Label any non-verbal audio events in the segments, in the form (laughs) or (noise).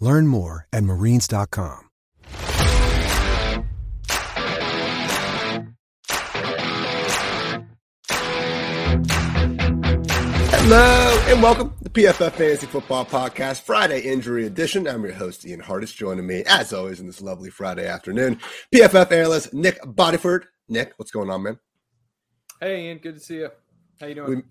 Learn more at marines.com. Hello and welcome to PFF Fantasy Football Podcast, Friday Injury Edition. I'm your host, Ian Hartitz, joining me, as always, in this lovely Friday afternoon. PFF analyst Nick Bodyford. Nick, what's going on, man? Hey, Ian, good to see you. How you doing? We,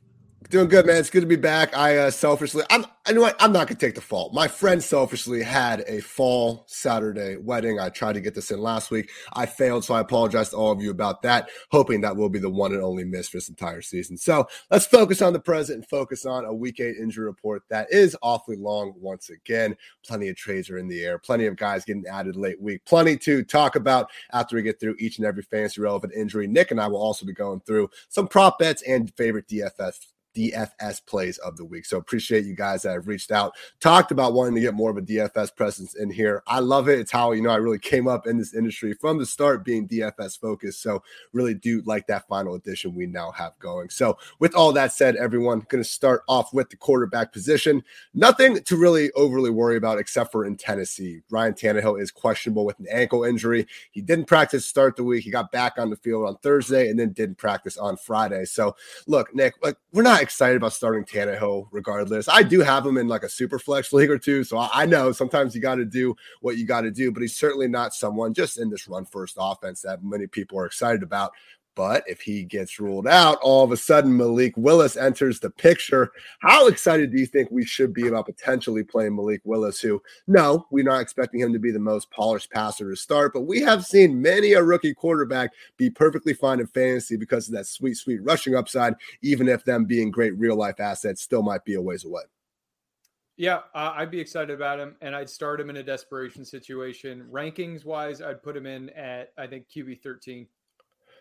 Doing good, man. It's good to be back. I uh, selfishly, I'm, I know I'm not gonna take the fault. My friend selfishly had a fall Saturday wedding. I tried to get this in last week. I failed, so I apologize to all of you about that. Hoping that will be the one and only miss for this entire season. So let's focus on the present and focus on a week eight injury report that is awfully long once again. Plenty of trades are in the air. Plenty of guys getting added late week. Plenty to talk about after we get through each and every fantasy relevant injury. Nick and I will also be going through some prop bets and favorite DFS DFS plays of the week. So appreciate you guys that have reached out, talked about wanting to get more of a DFS presence in here. I love it. It's how, you know, I really came up in this industry from the start being DFS focused. So really do like that final edition we now have going. So with all that said, everyone going to start off with the quarterback position. Nothing to really overly worry about except for in Tennessee. Ryan Tannehill is questionable with an ankle injury. He didn't practice start the week. He got back on the field on Thursday and then didn't practice on Friday. So look, Nick, like we're not excited about starting Tannehill regardless. I do have him in like a super flex (laughs) league or two. So I, I know sometimes you got to do what you got to do, but he's certainly not someone just in this run first offense that many people are excited about. But if he gets ruled out, all of a sudden Malik Willis enters the picture. How excited do you think we should be about potentially playing Malik Willis? Who, no, we're not expecting him to be the most polished passer to start, but we have seen many a rookie quarterback be perfectly fine in fantasy because of that sweet, sweet rushing upside, even if them being great real life assets still might be a ways away. Yeah, uh, I'd be excited about him, and I'd start him in a desperation situation. Rankings wise, I'd put him in at I think QB thirteen.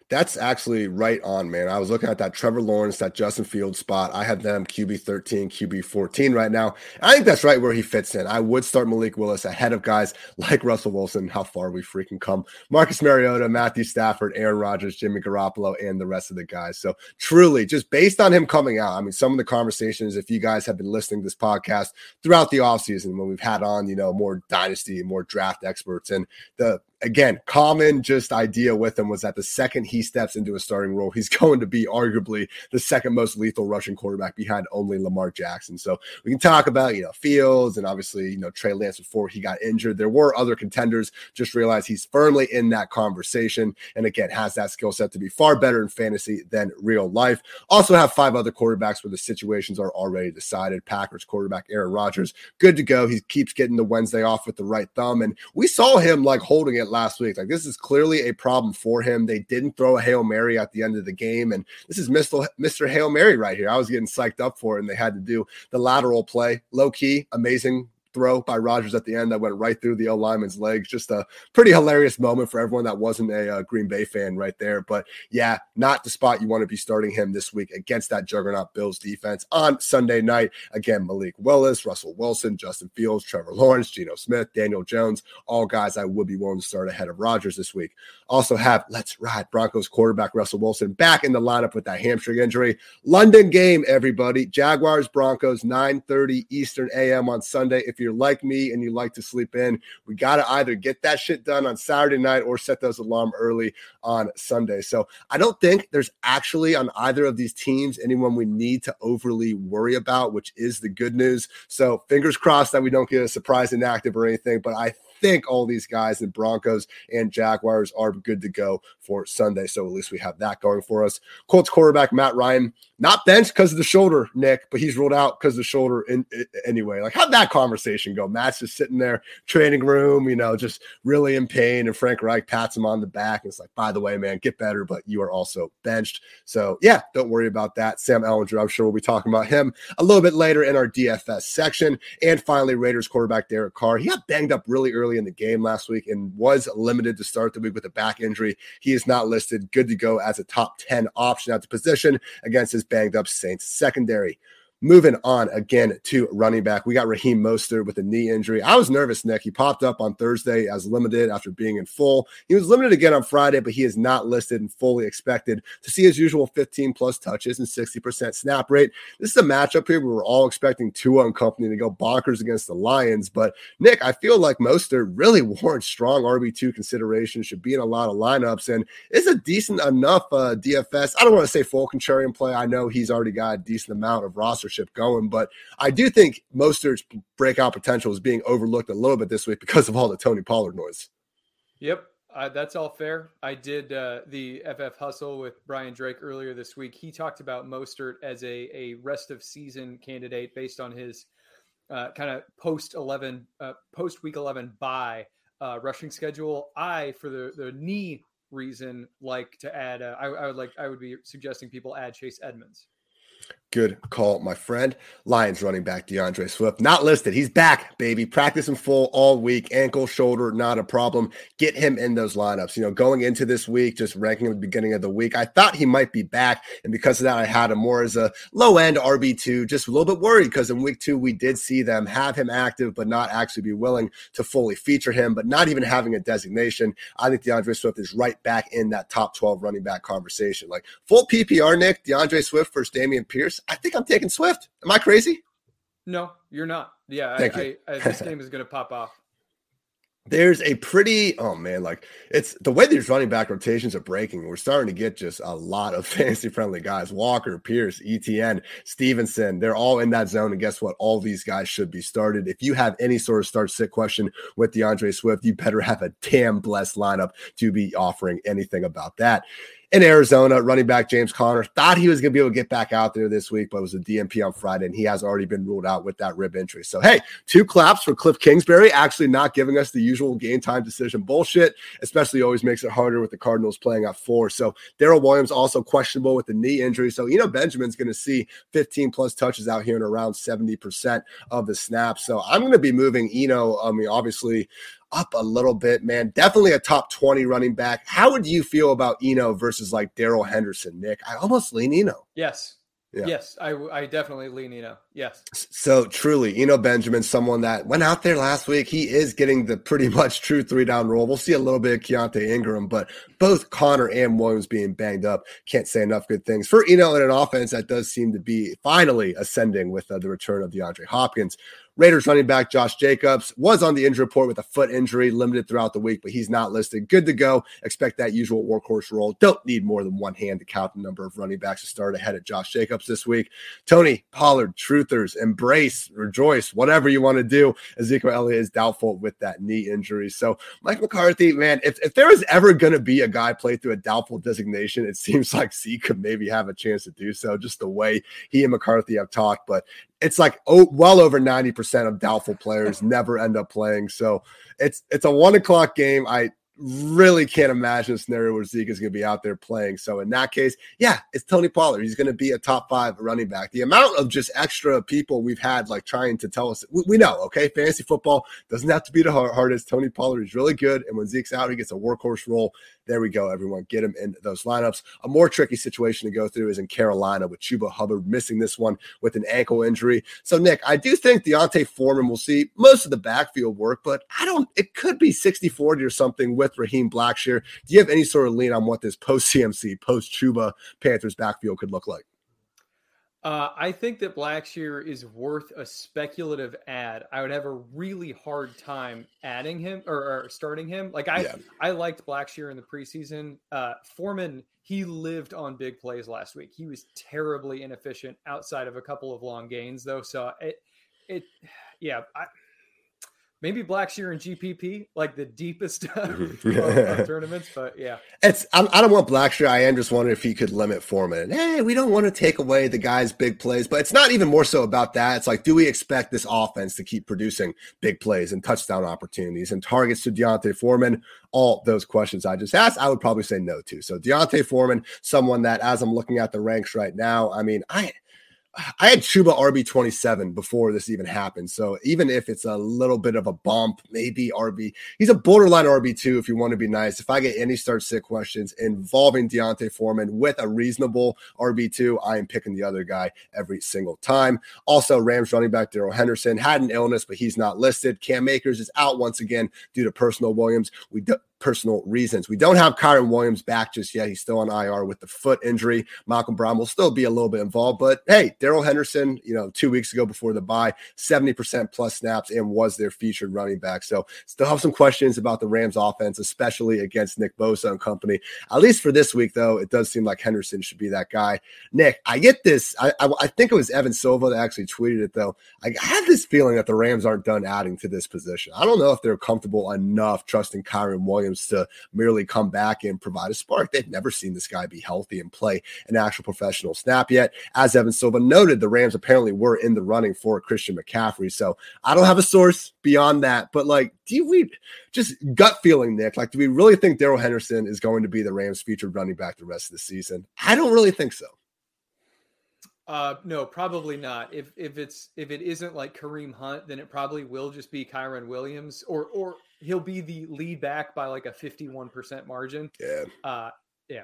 That's actually right on, man. I was looking at that Trevor Lawrence, that Justin Fields spot. I have them QB 13, QB 14 right now. I think that's right where he fits in. I would start Malik Willis ahead of guys like Russell Wilson. How far we freaking come. Marcus Mariota, Matthew Stafford, Aaron Rodgers, Jimmy Garoppolo, and the rest of the guys. So truly, just based on him coming out, I mean, some of the conversations, if you guys have been listening to this podcast throughout the offseason when we've had on, you know, more dynasty, more draft experts, and the again, common just idea with him was that the second he steps into a starting role, he's (laughs) going to be arguably the second most lethal rushing quarterback behind only Lamar Jackson. So we can talk about, you know, Fields and obviously, you know, Trey Lance before he got injured. There were other contenders, just realize he's firmly in that conversation. And again, has that skill set to be far better in fantasy than real life. Also have five other quarterbacks where the situations are already decided. Packers quarterback Aaron Rodgers, good to go. He keeps getting the Wednesday off with the right thumb. And we saw him like holding it last week. Like this is clearly a problem for him. They didn't throw a Hail Mary at the end of the game. And this is Mr. Mr. Hail Mary right here. I was getting psyched up for it, and they had to do the lateral play. Low key, amazing throw by Rodgers at the end that went right through the O lineman's legs. Just a pretty hilarious moment for everyone that wasn't a, uh, Green Bay fan right there. But yeah, not the spot you want to be starting him this week against that juggernaut Bills defense on Sunday night. Again, Malik Willis, Russell Wilson, Justin Fields, Trevor Lawrence, Geno Smith, Daniel Jones, all guys I would be willing to start ahead of Rodgers this week. Also have let's ride Broncos quarterback Russell Wilson back in the lineup with that hamstring injury. London game, everybody. Jaguars Broncos 9:30 Eastern AM on Sunday. If you're you're like me and you like to sleep in, we got to either get that shit done on Saturday night or set those alarm early on Sunday. So I don't think there's actually on either of these teams anyone we need to overly worry about, which is the good news. So fingers crossed that we don't get a surprise inactive or anything. But I think all these guys in Broncos and Jaguars are good to go for Sunday. So at least we have that going for us. Colts quarterback Matt Ryan, not benched because of the shoulder, Nick, but he's ruled out because of the shoulder in, in, anyway. Like, how'd that conversation go? Matt's just sitting there, training room, you know, just really in pain. And Frank Reich pats him on the back and it's like, by the way, man, get better, but you are also benched. So, yeah, don't worry about that. Sam Ehlinger, I'm sure we'll be talking about him a little bit later in our DFS section. And finally, Raiders quarterback Derek Carr. He got banged up really early in the game last week and was limited to start the week with a back injury. He is not listed, good to go as a top 10 option at the position against his banged up Saints secondary. Moving on again to running back, we got Raheem Mostert with a knee injury. I was nervous, Nick. He popped up on Thursday as limited after being in full. He was limited again on Friday, but he is not listed and fully expected to see his usual 15 plus touches and 60% snap rate. This is a matchup here where we're all expecting Tua and company to go bonkers against the Lions. But Nick, I feel like Mostert really (laughs) warrants strong RB2 consideration, should be in a lot of lineups, and is a decent enough uh, DFS. I don't want to say full contrarian play. I know he's already got a decent amount of roster sponsorship going. But I do think Mostert's breakout potential is being overlooked a little bit this week because of all the Tony Pollard noise. Yep. Uh, that's all fair. I did uh, the FF hustle with Brian Drake earlier this week. He talked about Mostert as a, a rest of season candidate based on his uh, kind of post 11, uh, post week 11 bye uh, rushing schedule. I, for the, the knee reason, like to add, uh, I, I would like, I would be suggesting people add Chase Edmonds. Good call, my friend. Lions running back D'Andre Swift, not listed. He's back, baby. Practicing full all week. Ankle, shoulder, not a problem. Get him in those lineups. You know, going into this week, just ranking at the beginning of the week, I thought he might be back. And because of that, I had him more as a low end RB2, just a little bit worried because in week two, we did see them have him active, but not actually be willing to fully feature him, but not even having a designation. I think D'Andre Swift is right back in that top 12 running back conversation. Like full PPR, Nick, D'Andre Swift versus Dameon Pierce. I think I'm taking Swift. Am I crazy? No, you're not. Yeah, Thank I, you. I, I, (laughs) this game is going to pop off. There's a pretty, oh man, like it's the way these running back rotations are breaking. We're starting to get just a lot of (laughs) fantasy friendly guys. Walker, Pierce, ETN, Stevenson, they're all in that zone. And guess what? All these guys should be started. If you have any sort of start sit question with D'Andre Swift, you better have a damn blessed lineup to be offering anything about that in Arizona, running back James Conner thought he was going to be able to get back out there this week, but it was a DMP on Friday, and he has already been ruled out with that rib injury. So, hey, two claps for Cliff Kingsbury, actually not giving us the usual game time decision bullshit, especially always makes it harder with the Cardinals playing at four. So, Darrel Williams also questionable with the knee injury. So, you know, Benjamin's going to see 15 plus touches out here in around 70% of the snaps. So, I'm going to be moving Eno. I mean, obviously, up a little bit, man. Definitely a top 20 running back. How would you feel about Eno versus like Darrell Henderson, Nick? I almost lean Eno. Yes. Yeah. Yes, I, I definitely lean Eno. Yes. So truly, Eno Benjamin, someone that went out there last week, he is getting the pretty (laughs) much true three down role. We'll see a little bit of Keaontay Ingram, but both Conner and Williams being banged up, can't say enough good things for Eno in an offense that does seem to be finally ascending with uh, the return of DeAndre Hopkins. Raiders running back Josh Jacobs was on the injury report with a foot injury, limited throughout the week, but he's not listed. Good to go. Expect that usual workhorse role. Don't need more than one hand to count the number of running backs to start ahead of Josh Jacobs this week. Tony Pollard, truthers, embrace, rejoice, whatever you want to do. Ezekiel Elliott is doubtful with that knee injury. So, Mike McCarthy, man, if, if there is ever going to be a guy play through a doubtful designation, it seems like C could maybe have a chance to do so, just the way he and McCarthy have talked. But it's like oh, well over 90% of doubtful players never end up playing. So it's it's a one o'clock game. I really can't imagine a scenario where Zeke is going to be out there playing. So in that case, yeah, it's Tony Pollard. He's going to be a top five running back. The amount of just extra people we've had like trying to tell us, we, we know, okay, fantasy football doesn't have to be the hardest. Tony Pollard is really good, and when Zeke's out, he gets a workhorse role. There we go, everyone. Get him in those lineups. A more tricky situation to go through is in Carolina with Chuba Hubbard missing this one with an ankle injury. So, Nick, I do think D'Onta Foreman will see most of the backfield work, but I don't, it could be 60 40 or something with Raheem Blackshear. Do you have any sort of lean on what this post CMC, post Chuba Panthers backfield could look like? Uh, I think that Blackshear is worth a speculative ad. I would have a really hard time adding him or, or starting him. Like I, yeah. I liked Blackshear in the preseason. Uh, Foreman, he lived on big plays last week. He was terribly inefficient outside of a couple of long gains, though. So it, it, (sighs) yeah. I, maybe Blackshear and GPP, like the deepest (laughs) of, of tournaments. But yeah, it's I'm, I do not want Blackshear. I am just wondering if he could limit Foreman. Hey, we don't want to take away the guy's big plays, but it's not even more so about that. It's like, do we expect this offense to keep producing big plays and touchdown opportunities and targets to D'Onta Foreman? All those questions I just asked, I would probably say no to. So D'Onta Foreman, someone that as I'm looking at the ranks right now, I mean, I I had Chuba RB 27 before this even happened. So even if it's a little bit of a bump, maybe RB, he's a borderline RB2 if you want to be nice. If I get any start sit questions involving D'Onta Foreman with a reasonable RB2, I am picking the other guy every single time. Also, Rams running back Darrell Henderson had an illness, but he's not listed. Cam Akers is out once again due to personal Williams. We do, personal reasons. We don't have Kyren Williams back just yet. He's still on IR with the foot injury. Malcolm Brown will still be a little bit involved, but hey, Darrell Henderson, you know, two weeks ago before the bye, 70% plus snaps and was their featured running back. So still have some questions about the Rams offense, especially against Nick Bosa and company. At least for this week, though, it does seem like Henderson should be that guy. Nick, I get this. I, I, I think it was Evan Silva that actually tweeted it, though. I have this feeling that the Rams aren't done adding to this position. I don't know if they're comfortable enough trusting Kyren Williams Williams to merely come back and provide a spark. They've never seen this guy be healthy and play an actual professional snap yet. As Evan Silva noted, the Rams apparently were in the running for Christian McCaffrey. So I don't have a source beyond that, but like, do we just gut feeling, Nick? Like, do we really think Darrell Henderson is going to be the Rams' featured running back the rest of the season? I don't really think so. Uh, no, probably not. If if it's if it isn't like Kareem Hunt, then it probably will just be Kyren Williams, or or he'll be the lead back by like a 51% margin. Yeah. Uh, yeah.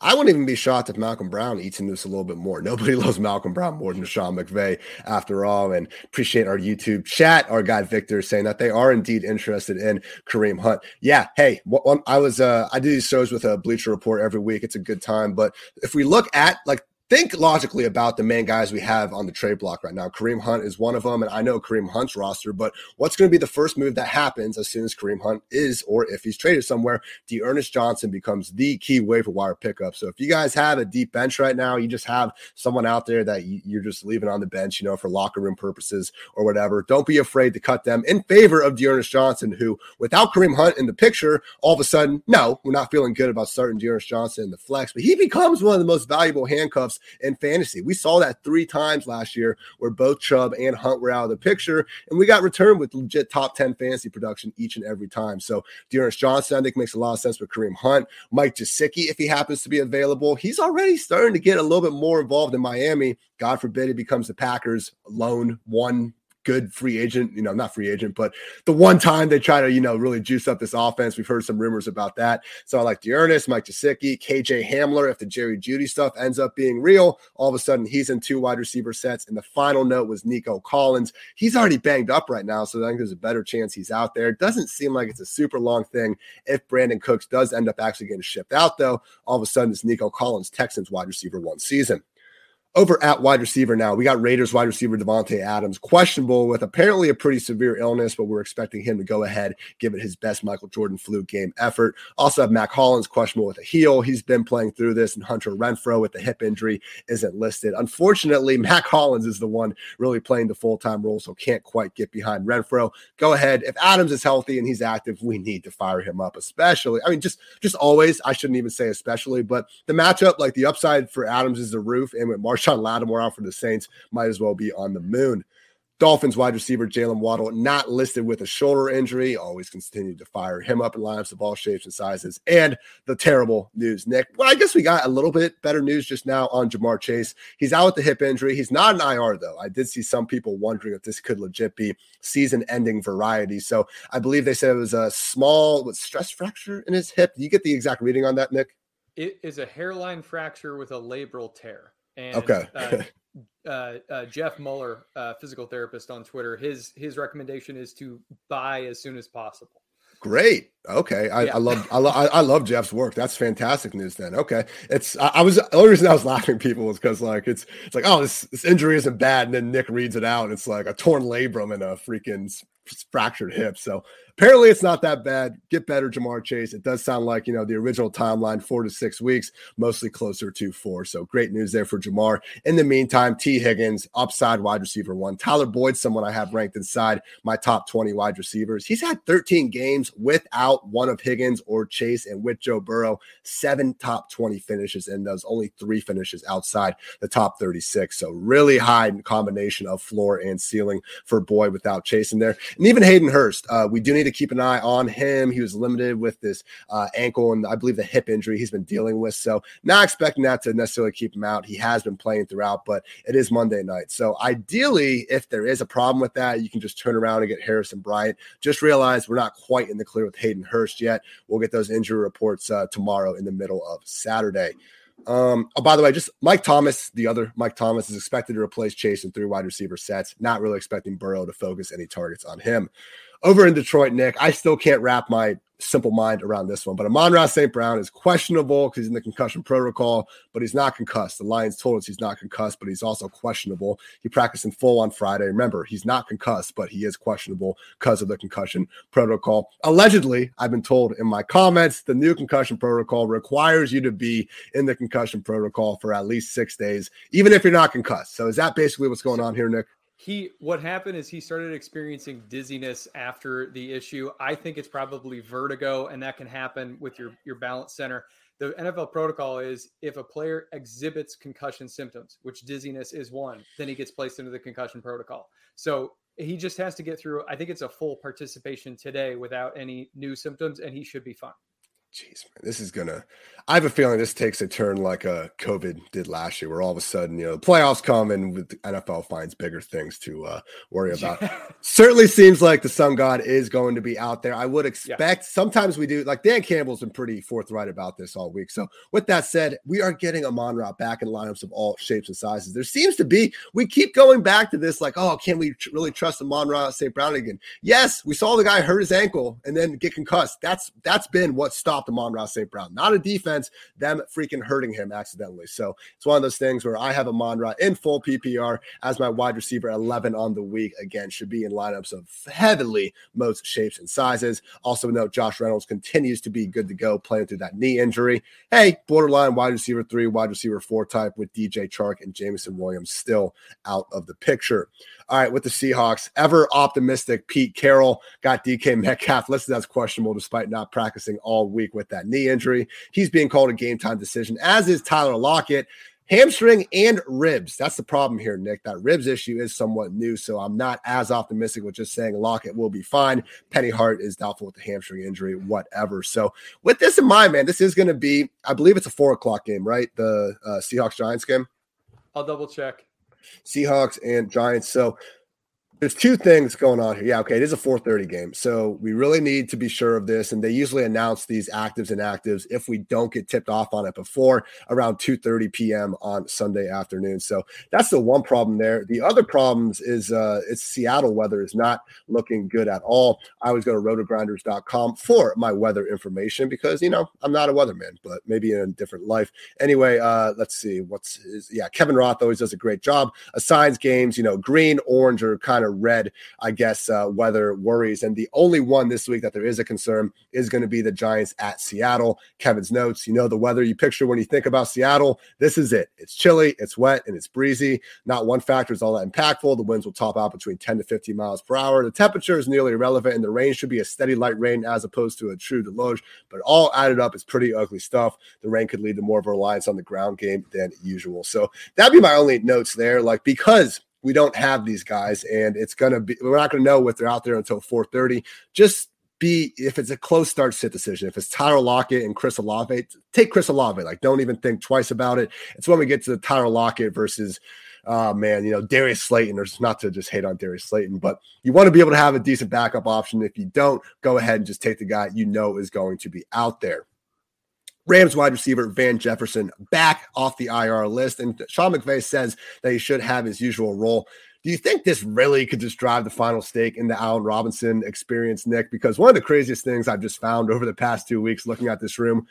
I wouldn't even be shocked if Malcolm Brown eats into this a little bit more. (laughs) Nobody loves Malcolm Brown more than Sean McVay, after all. And appreciate our YouTube chat, our guy Victor saying that they are indeed interested in Kareem Hunt. Yeah, hey, I was uh, I do these shows with a Bleacher Report every week. It's a good time. But if we look at like think logically about the main guys we have on the trade block right now. Kareem Hunt is one of them, and I know Kareem Hunt's roster, but what's going to be the first move that happens as soon as Kareem Hunt is, or if he's traded somewhere, D'Ernest Johnson becomes the key waiver wire pickup. So if you guys have a deep bench right now, you just have someone out there that you're just leaving on the bench, you know, for locker room purposes or whatever. Don't be afraid to cut them in favor of D'Ernest Johnson, who without Kareem Hunt in the picture, all of a sudden, no, we're not feeling good about starting D'Ernest Johnson in the flex, but he becomes one of the most valuable handcuffs in fantasy. We saw that three times last year where both Chubb and Hunt were out of the picture, and we got returned with legit top 10 fantasy production each and every time. So D'Ernest Johnson, I think, makes a lot of sense for Kareem Hunt. Mike Gesicki, if he happens to be available, he's already starting to get a little bit more involved in Miami. God forbid he becomes the Packers' lone one good free agent, you know, not free agent, but the one time they try to, you know, really juice up this offense. We've heard some rumors about that. So I like D'Ernest, Mike Gesicki, KJ Hamler. If the Jerry Jeudy stuff ends up being real, all of a sudden he's in two wide receiver sets. And the final note was Nico Collins. He's already banged up right now. So I think there's a better chance he's out there. It doesn't seem like it's a super long thing. If Brandin Cooks does end up actually getting shipped out, though, all of a sudden it's Nico Collins, Texans wide receiver one season. Over at wide receiver now, we got Raiders wide receiver Davante Adams, questionable with apparently a pretty severe illness, but we're expecting him to go ahead, give it his best Michael Jordan flu game effort. Also have Mack Hollins questionable with a heel. He's been playing through this, and Hunter Renfrow with the hip injury isn't listed. Unfortunately, (laughs) Mack Hollins is the one really playing the full time role, so can't quite get behind Renfrow. Go ahead. If Adams is healthy and he's active, we need to fire him up, especially. I mean, just just always. I shouldn't even say especially, but the matchup, like the upside for Adams is the roof, and with Marshall Marshon Lattimore out for the Saints might as well be on the moon. Dolphins wide receiver Jaylen Waddle not listed with a shoulder injury. Always continue to fire him up in lineups of all shapes and sizes. And the terrible news, Nick. Well, I guess we got a little bit better news just now on Ja'Marr Chase. He's out with the hip injury. He's not an IR though. I did see some people wondering if this could legit be season-ending variety. So I believe they said it was a small with stress fracture in his hip. Do you get the exact reading on that, Nick? It is a hairline fracture with a labral tear. And, okay. uh, (laughs) uh, uh, Jeff Muller, uh, physical therapist on Twitter, his his recommendation is to buy as soon as possible. Great. Okay. I, yeah. I love I, love I love Jeff's work. That's fantastic news. Then okay. It's I, I was the only reason I was (laughs) laughing people was because like it's it's like oh this this injury isn't bad and then Nick reads it out and it's like a torn labrum and a freaking fractured hip. So apparently it's not that bad. Get better, Ja'Marr Chase. It does sound like, you know, the original timeline, four to six weeks, mostly closer to four. So great news there for Ja'Marr. In the meantime, Tee Higgins, upside wide receiver one. Tyler Boyd, someone I have ranked inside my top 20 wide receivers. He's had 13 games without one of Higgins or Chase and with Joe Burrow, seven top 20 finishes in those, only three finishes outside the top 36. So really high combination of floor and ceiling for Boyd without Chase in there. And even Hayden Hurst, uh, we do need to keep an eye on him. He was limited with this uh, ankle and I believe the hip injury he's been dealing with. So not expecting that to necessarily keep him out. He has been playing throughout, but it is Monday night. So ideally, if there is a problem with that, you can just turn around and get Harrison Bryant. Just realize we're not quite in the clear with Hayden Hurst yet. We'll get those injury reports uh, tomorrow in the middle of Saturday. Um, oh, by the way, just Mike Thomas, the other Mike Thomas is expected to replace Chase in three wide receiver sets. Not really expecting Burrow to focus any targets on him. Over in Detroit, Nick, I still can't wrap my simple mind around this one. But Amon-Ra St. Brown is questionable because he's in the concussion protocol, but he's not concussed. The Lions told us he's not concussed, but he's also questionable. He practiced in full on Friday. Remember, he's not concussed, but he is questionable because of the concussion protocol. Allegedly, I've been told in my comments, the new concussion protocol requires you to be in the concussion protocol for at least six days, even if you're not concussed. So is that basically what's going on here, Nick? He what happened is he started experiencing dizziness after the issue. I think it's probably vertigo and that can happen with your mm-hmm. your balance center. The nfl protocol is if a player exhibits concussion symptoms which dizziness is one then he gets placed into the concussion protocol. So he just has to get through i think it's a full participation today without any new symptoms and he should be fine Jeez, man, this is gonna. I have a feeling this takes a turn like a uh, COVID did last year, where all of a sudden, you know, the playoffs come and with the NFL finds bigger things to uh, worry about. Certainly seems like the sun god is going to be out there. I would expect. Yeah. Sometimes we do. Like Dan Campbell's been pretty forthright about this all week. So with that said, we are getting Amon Ra back in lineups of all shapes and sizes. There seems to be. We keep going back to this, like, oh, can we tr- really trust Amon Ra St. Brown again? Yes, we saw the guy hurt his ankle and then get concussed. That's that's been what stopped stopped Amon-Ra St. Brown. Not a defense, them freaking hurting him accidentally. So it's one of those things where I have Amon-Ra in full PPR as my wide receiver 11 on the week. Again, should be in lineups of heavily most shapes and sizes. Also note Josh Reynolds continues to be good to go playing through that knee injury. Hey, borderline wide receiver three, wide receiver four type with DJ Chark and Jameson Williams still out of the picture. All right, with the Seahawks, ever optimistic Pete Carroll got DK Metcalf listed as questionable despite not practicing all week with that knee injury. He's being called a game time decision, as is Tyler Lockett. Hamstring and ribs. That's the problem here, Nick. That ribs issue is somewhat new, so I'm not as optimistic with just saying Lockett will be fine. Penny Hart is doubtful with the hamstring injury, whatever. So, with this in mind, man, this is going to be, I believe it's a four o'clock game, right? The uh, Seahawks Giants game. I'll double check. Seahawks and Giants. So there's two things going on here. Yeah, okay, it is a 4:30 game, so we really need to be sure of this. And they usually announce these actives and actives if we don't get tipped off on it before around 2:30 p.m. on Sunday afternoon. So that's the one problem there. The other problems is uh, it's Seattle weather is not looking good at all. I always go to rotogrinders.com for my weather information because you know I'm not a weatherman, but maybe in a different life. Anyway, uh, let's see what's his, yeah. Kevin Roth always does a great job. Assigns games, you know, green, orange, or kind of of red, I guess, uh, weather worries. And the only one this week that there is a concern is going to be the Giants at Seattle. Kevin's notes, you know, the weather you picture when you think about Seattle, this is it. It's chilly, it's wet, and it's breezy. Not one factor is all that impactful. The winds will top out between 10 to 15 miles per hour. The temperature is nearly irrelevant, and the rain should be a steady light rain as opposed to a true deluge. But all added up, it's pretty ugly stuff. The rain could lead to more of a reliance on the ground game than usual. So that'd be my only notes there. Like, because we don't have these guys, and it's gonna be we're not gonna know what they're out there until 4:30. Just be if it's a close start sit decision. If it's Tyler Lockett and Chris Olave, take Chris Olave. Like, don't even think twice about it. It's when we get to the Tyler Lockett versus oh man, you know, Darius Slayton. There's not to just hate on Darius Slayton, but you want to be able to have a decent backup option. If you don't, go ahead and just take the guy you know is going to be out there. Rams wide receiver Van Jefferson back off the IR list. And Sean McVay says that he should have his usual role. Do you think this really could just drive the final stake in the Allen Robinson experience, Nick? Because one of the craziest things I've just found over the past two weeks looking at this room,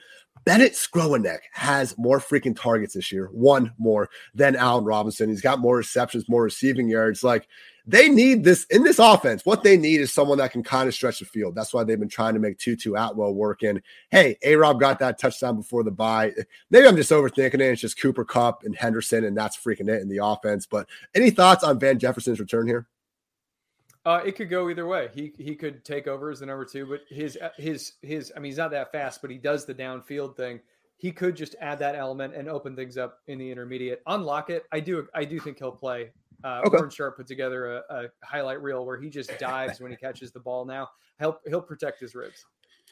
Bennett Skowronek has more freaking targets this year, one more than Allen Robinson. He's got more receptions, more receiving yards. Like, they need this in this offense. What they need is someone that can kind of stretch the field. That's why they've been trying to make Tutu Atwell work in. Hey, A Rob got that touchdown before the bye. Maybe I'm just overthinking it. It's just Cooper Kupp and Henderson, and that's freaking it in the offense. But any thoughts on Van Jefferson's return here? Uh, it could go either way. He he could take over as the number two, but his his his I mean he's not that fast, but he does the downfield thing. He could just add that element and open things up in the intermediate. Unlock it. I do I do think he'll play. Uh, okay. Warren Sharp put together a, a highlight reel where he just dives when he catches the ball. Now he'll he'll protect his ribs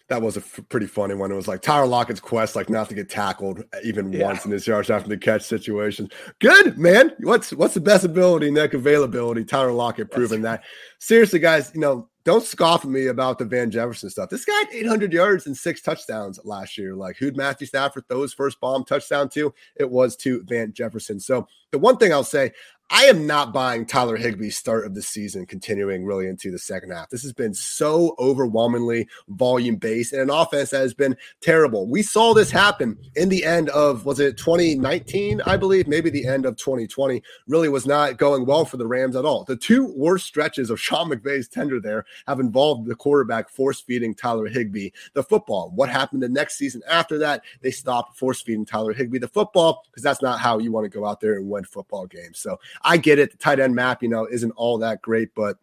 that was a f- pretty funny one. It was like Tyler Lockett's quest, like not to get tackled even yeah. once in his yards after the catch situation. Good man. What's what's the best ability, neck availability? Tyler Lockett proving That's that. Seriously, guys, you know, don't scoff at me about the Van Jefferson stuff. This guy had 800 yards and six touchdowns last year. Like, who'd Matthew Stafford throw his first bomb touchdown to? It was to Van Jefferson. So, the one thing I'll say, I am not buying Tyler Higbee's start of the season continuing really into the second half. This has been so overwhelmingly volume based and an offense that has been terrible. We saw this happen in the end of, was it 2019? I believe, maybe the end of 2020 really was not going well for the Rams at all. The two worst stretches of (laughs) Sean McVay's tender there have involved the quarterback force feeding Tyler Higbee the football. What happened the next season after that? They stopped force feeding Tyler Higbee the football because that's not how you want to go out there and win football games. So I get it. The tight end map, you know, isn't all that great, but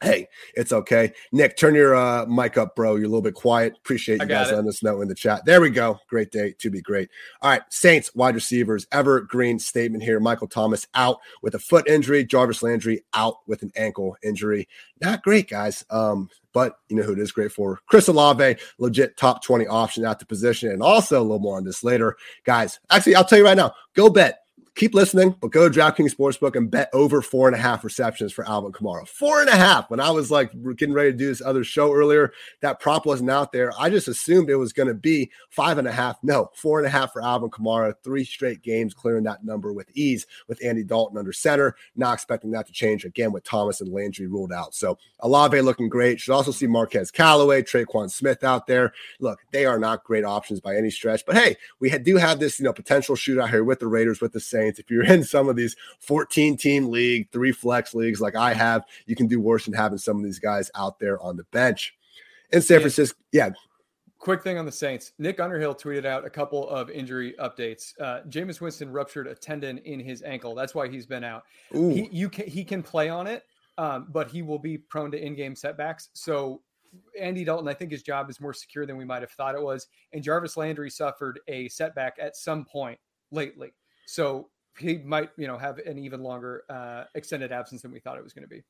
hey, it's okay. Nick, turn your uh, mic up, bro. You're a little bit quiet. Appreciate you guys letting us know in the chat. There we go. Great day to be great. All right, Saints wide receivers. Evergreen statement here. Michael Thomas out with a foot injury. Jarvis Landry out with an ankle injury. Not great, guys. Um, but you know who it is great for? Chris Olave, legit top 20 option at the position. And also a little more on this later. Guys, actually, I'll tell you right now, go bet keep listening, but go to DraftKings Sportsbook and bet over four and a half receptions for Alvin Kamara. Four and a half. When I was like getting ready to do this other show earlier, that prop wasn't out there. I just assumed it was going to be five and a half. No, four and a half for Alvin Kamara. Three straight games clearing that number with ease with Andy Dalton under center. Not expecting that to change again with Thomas and Landry ruled out. So Olave looking great. Should also see Marquez Callaway, Tre'Quan Smith out there. Look, they are not great options by any stretch, but hey, we do have this you know potential shootout here with the Raiders, with the Saints. Saints. If you're in some of these 14 team league, three flex leagues like I have, you can do worse than having some of these guys out there on the bench. In San Francisco, yeah. Quick thing on the Saints. Nick Underhill tweeted out a couple of injury updates. Uh, Jameis Winston ruptured a tendon in his ankle. That's why he's been out. He, you can, he can play on it, um, but he will be prone to in-game setbacks. So Andy Dalton, I think his job is more secure than we might have thought it was. And Jarvis Landry suffered a setback at some point lately. So he might, you know, have an even longer uh, extended absence than we thought it was going to be.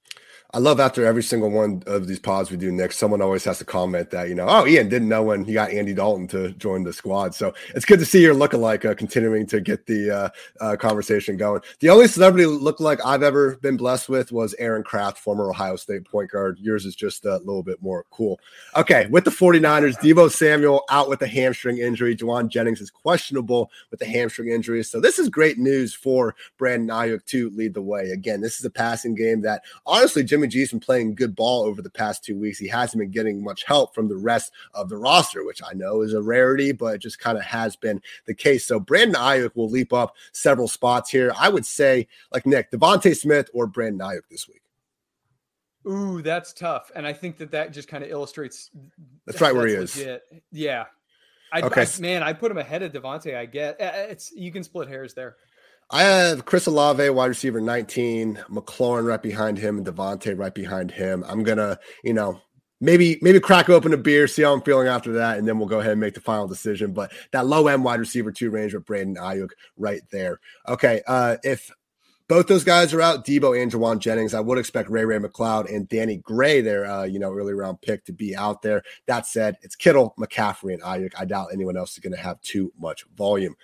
I love after every single one of these pods we do, Nick, someone always has to comment that, you know, oh, Ian didn't know when he got Andy Dalton to join the squad. So it's good to see your lookalike uh, continuing to get the uh, uh, conversation going. The only celebrity lookalike I've ever been blessed with was Aaron Craft, former Ohio State point guard. Yours is just a little bit more cool. Okay, with the 49ers, Deebo Samuel out with a hamstring injury. Jauan Jennings is questionable with the hamstring injury. So this is great news for Brandon Aiyuk to lead the way. Again, this is a passing game that honestly Jimmy G's been playing good ball over the past two weeks. He hasn't been getting much help from the rest of the roster, which I know is a rarity, but it just kind of has been the case. So Brandon Aiyuk will leap up several spots here. I would say, like Nick, DeVonta Smith or Brandon Aiyuk this week. Ooh, that's tough, and I think that that just kind of illustrates. That's right where he is. Yeah, I, okay. I, man, I put him ahead of DeVonta. I get eh, eh, it's you can split hairs there. I have Chris Olave, wide receiver 19, McLaurin right behind him, and DeVonta right behind him. I'm gonna, you know, maybe maybe crack open a beer, see how I'm feeling after that, and then we'll go ahead and make the final decision. But that low end wide receiver two range with Brandon Aiyuk right there. Okay, uh, if both those guys are out, Deebo and Jauan Jennings. I would expect Ray Ray McCloud and Danny Gray, their uh, you know early round pick, to be out there. That said, it's Kittle, McCaffrey, and Aiyuk. I doubt anyone else is going to have too much volume.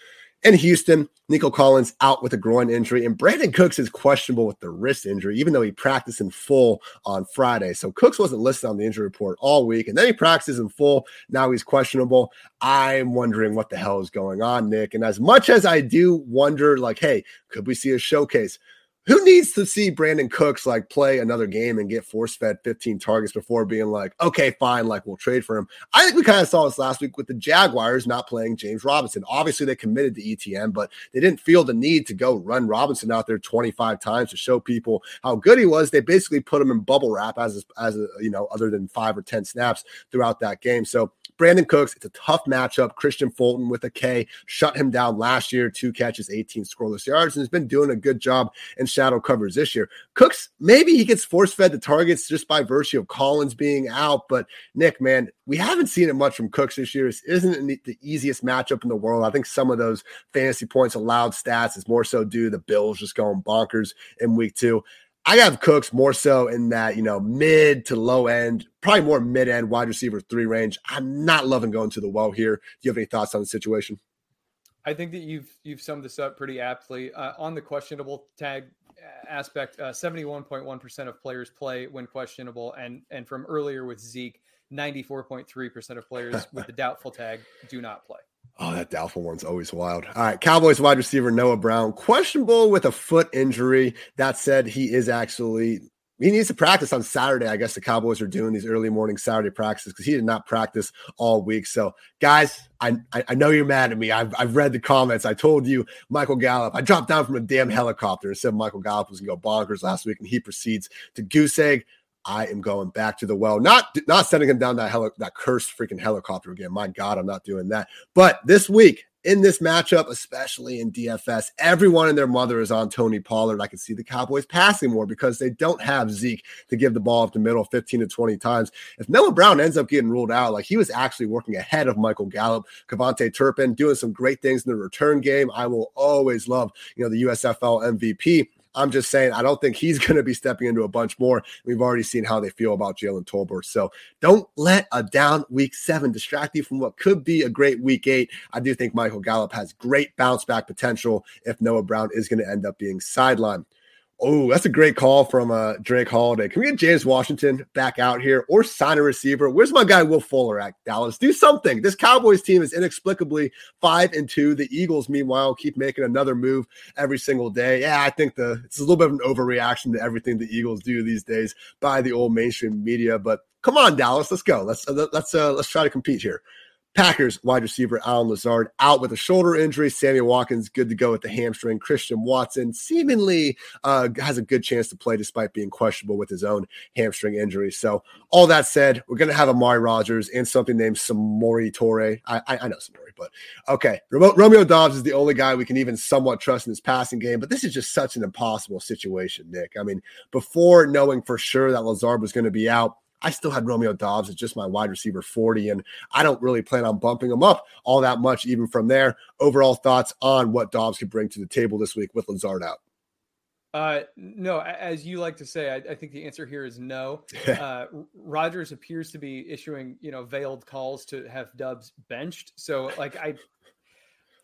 In Houston, Nico Collins out with a groin injury, and Brandin Cooks is questionable with the wrist injury, even though he practiced in full on Friday. So Cooks wasn't listed on the injury report all week, and then he practices in full. Now he's questionable. I'm wondering what the hell is going on, Nick. And as much as I do wonder, like, hey, could we see a showcase? Who needs to see Brandin Cooks like play another game and get force fed 15 targets before being like, okay, fine, like we'll trade for him? I think we kind of saw this last week with the Jaguars not playing James Robinson. Obviously, they committed to ETN, but they didn't feel the need to go run Robinson out there 25 times to show people how good he was. They basically put him in bubble wrap as as a, you know, other than five or 10 snaps throughout that game. So Brandin Cooks, it's a tough matchup. Kristian Fulton with a K shut him down last year, two catches, 18 scoreless yards, and has been doing a good job in shadow covers this year. Cooks, maybe he gets force fed the targets just by virtue of Collins being out. But Nick, man, we haven't seen it much from Cooks this year. This isn't the easiest matchup in the world. I think some of those fantasy points allowed stats is more so due to the Bills just going bonkers in week two. I have Cooks more so in that, you know, mid to low end, probably more mid end wide receiver three range. I'm not loving going to the well here. Do you have any thoughts on the situation? I think that you've you've summed this up pretty aptly. Uh, on the questionable tag uh, aspect, uh, 71.1% of players play when questionable, and and from earlier with Zeke, 94.3% of players (laughs) with the doubtful tag do not play. Oh, that doubtful one's always wild. All right, Cowboys wide receiver Noah Brown, questionable with a foot injury. That said, he is actually he needs to practice on Saturday. I guess the Cowboys are doing these early morning Saturday practices because he did not practice all week. So, guys, I, I know you're mad at me. I've, I've read the comments. I told you Michael Gallup. I dropped down from a damn helicopter and said Michael Gallup was going to go bonkers last week, and he proceeds to goose egg. I am going back to the well. Not not sending him down that heli- that cursed freaking helicopter again. My God, I'm not doing that. But this week in this matchup, especially in DFS, everyone and their mother is on Tony Pollard. I can see the Cowboys passing more because they don't have Zeke to give the ball up the middle 15 to 20 times. If Noah Brown ends up getting ruled out, like he was actually working ahead of Michael Gallup, KaVontae Turpin, doing some great things in the return game. I will always love, you know, the USFL MVP. I'm just saying, I don't think he's (laughs) going to be stepping into a bunch more. We've already seen how they feel about Jalen Tolbert. So don't let a down week seven distract you from what could be a great week eight. I do think Michael Gallup has great bounce back potential if Noah Brown is going to end up being sidelined. Oh, that's a great call from uh, Drake Holiday. Can we get James Washington back out here or sign a receiver? Where's my guy Will Fuller at Dallas? Do something. This Cowboys team is inexplicably five and two. The Eagles, meanwhile, keep making another move every single day. Yeah, I think the it's a little bit of an overreaction to everything the Eagles do these days by the old mainstream media. But come on, Dallas, let's go. Let's uh, let's uh, let's try to compete here. Packers wide receiver Allen Lazard out with a shoulder injury. Sammy Watkins good to go with the hamstring. Christian Watson seemingly uh, has a good chance to play despite being questionable with his own hamstring injury. So all that said, we're going to have Amari Rodgers and something named Samori Toure. I, I, I know Samori, but okay. Romeo Doubs is the only guy we can even somewhat trust in this passing game. But this is just such an impossible situation, Nick. I mean, before knowing for sure that Lazard was going to be out, I still had Romeo Doubs as just my wide receiver 40, and I don't really plan on bumping him up all that much, even from there. Overall thoughts on what Doubs could bring to the table this week with Lazard out? Uh, no, as you like to say, I, I think the answer here is no. (laughs) Uh, Rodgers appears to be issuing, you know, veiled calls to have Doubs benched. So, like, I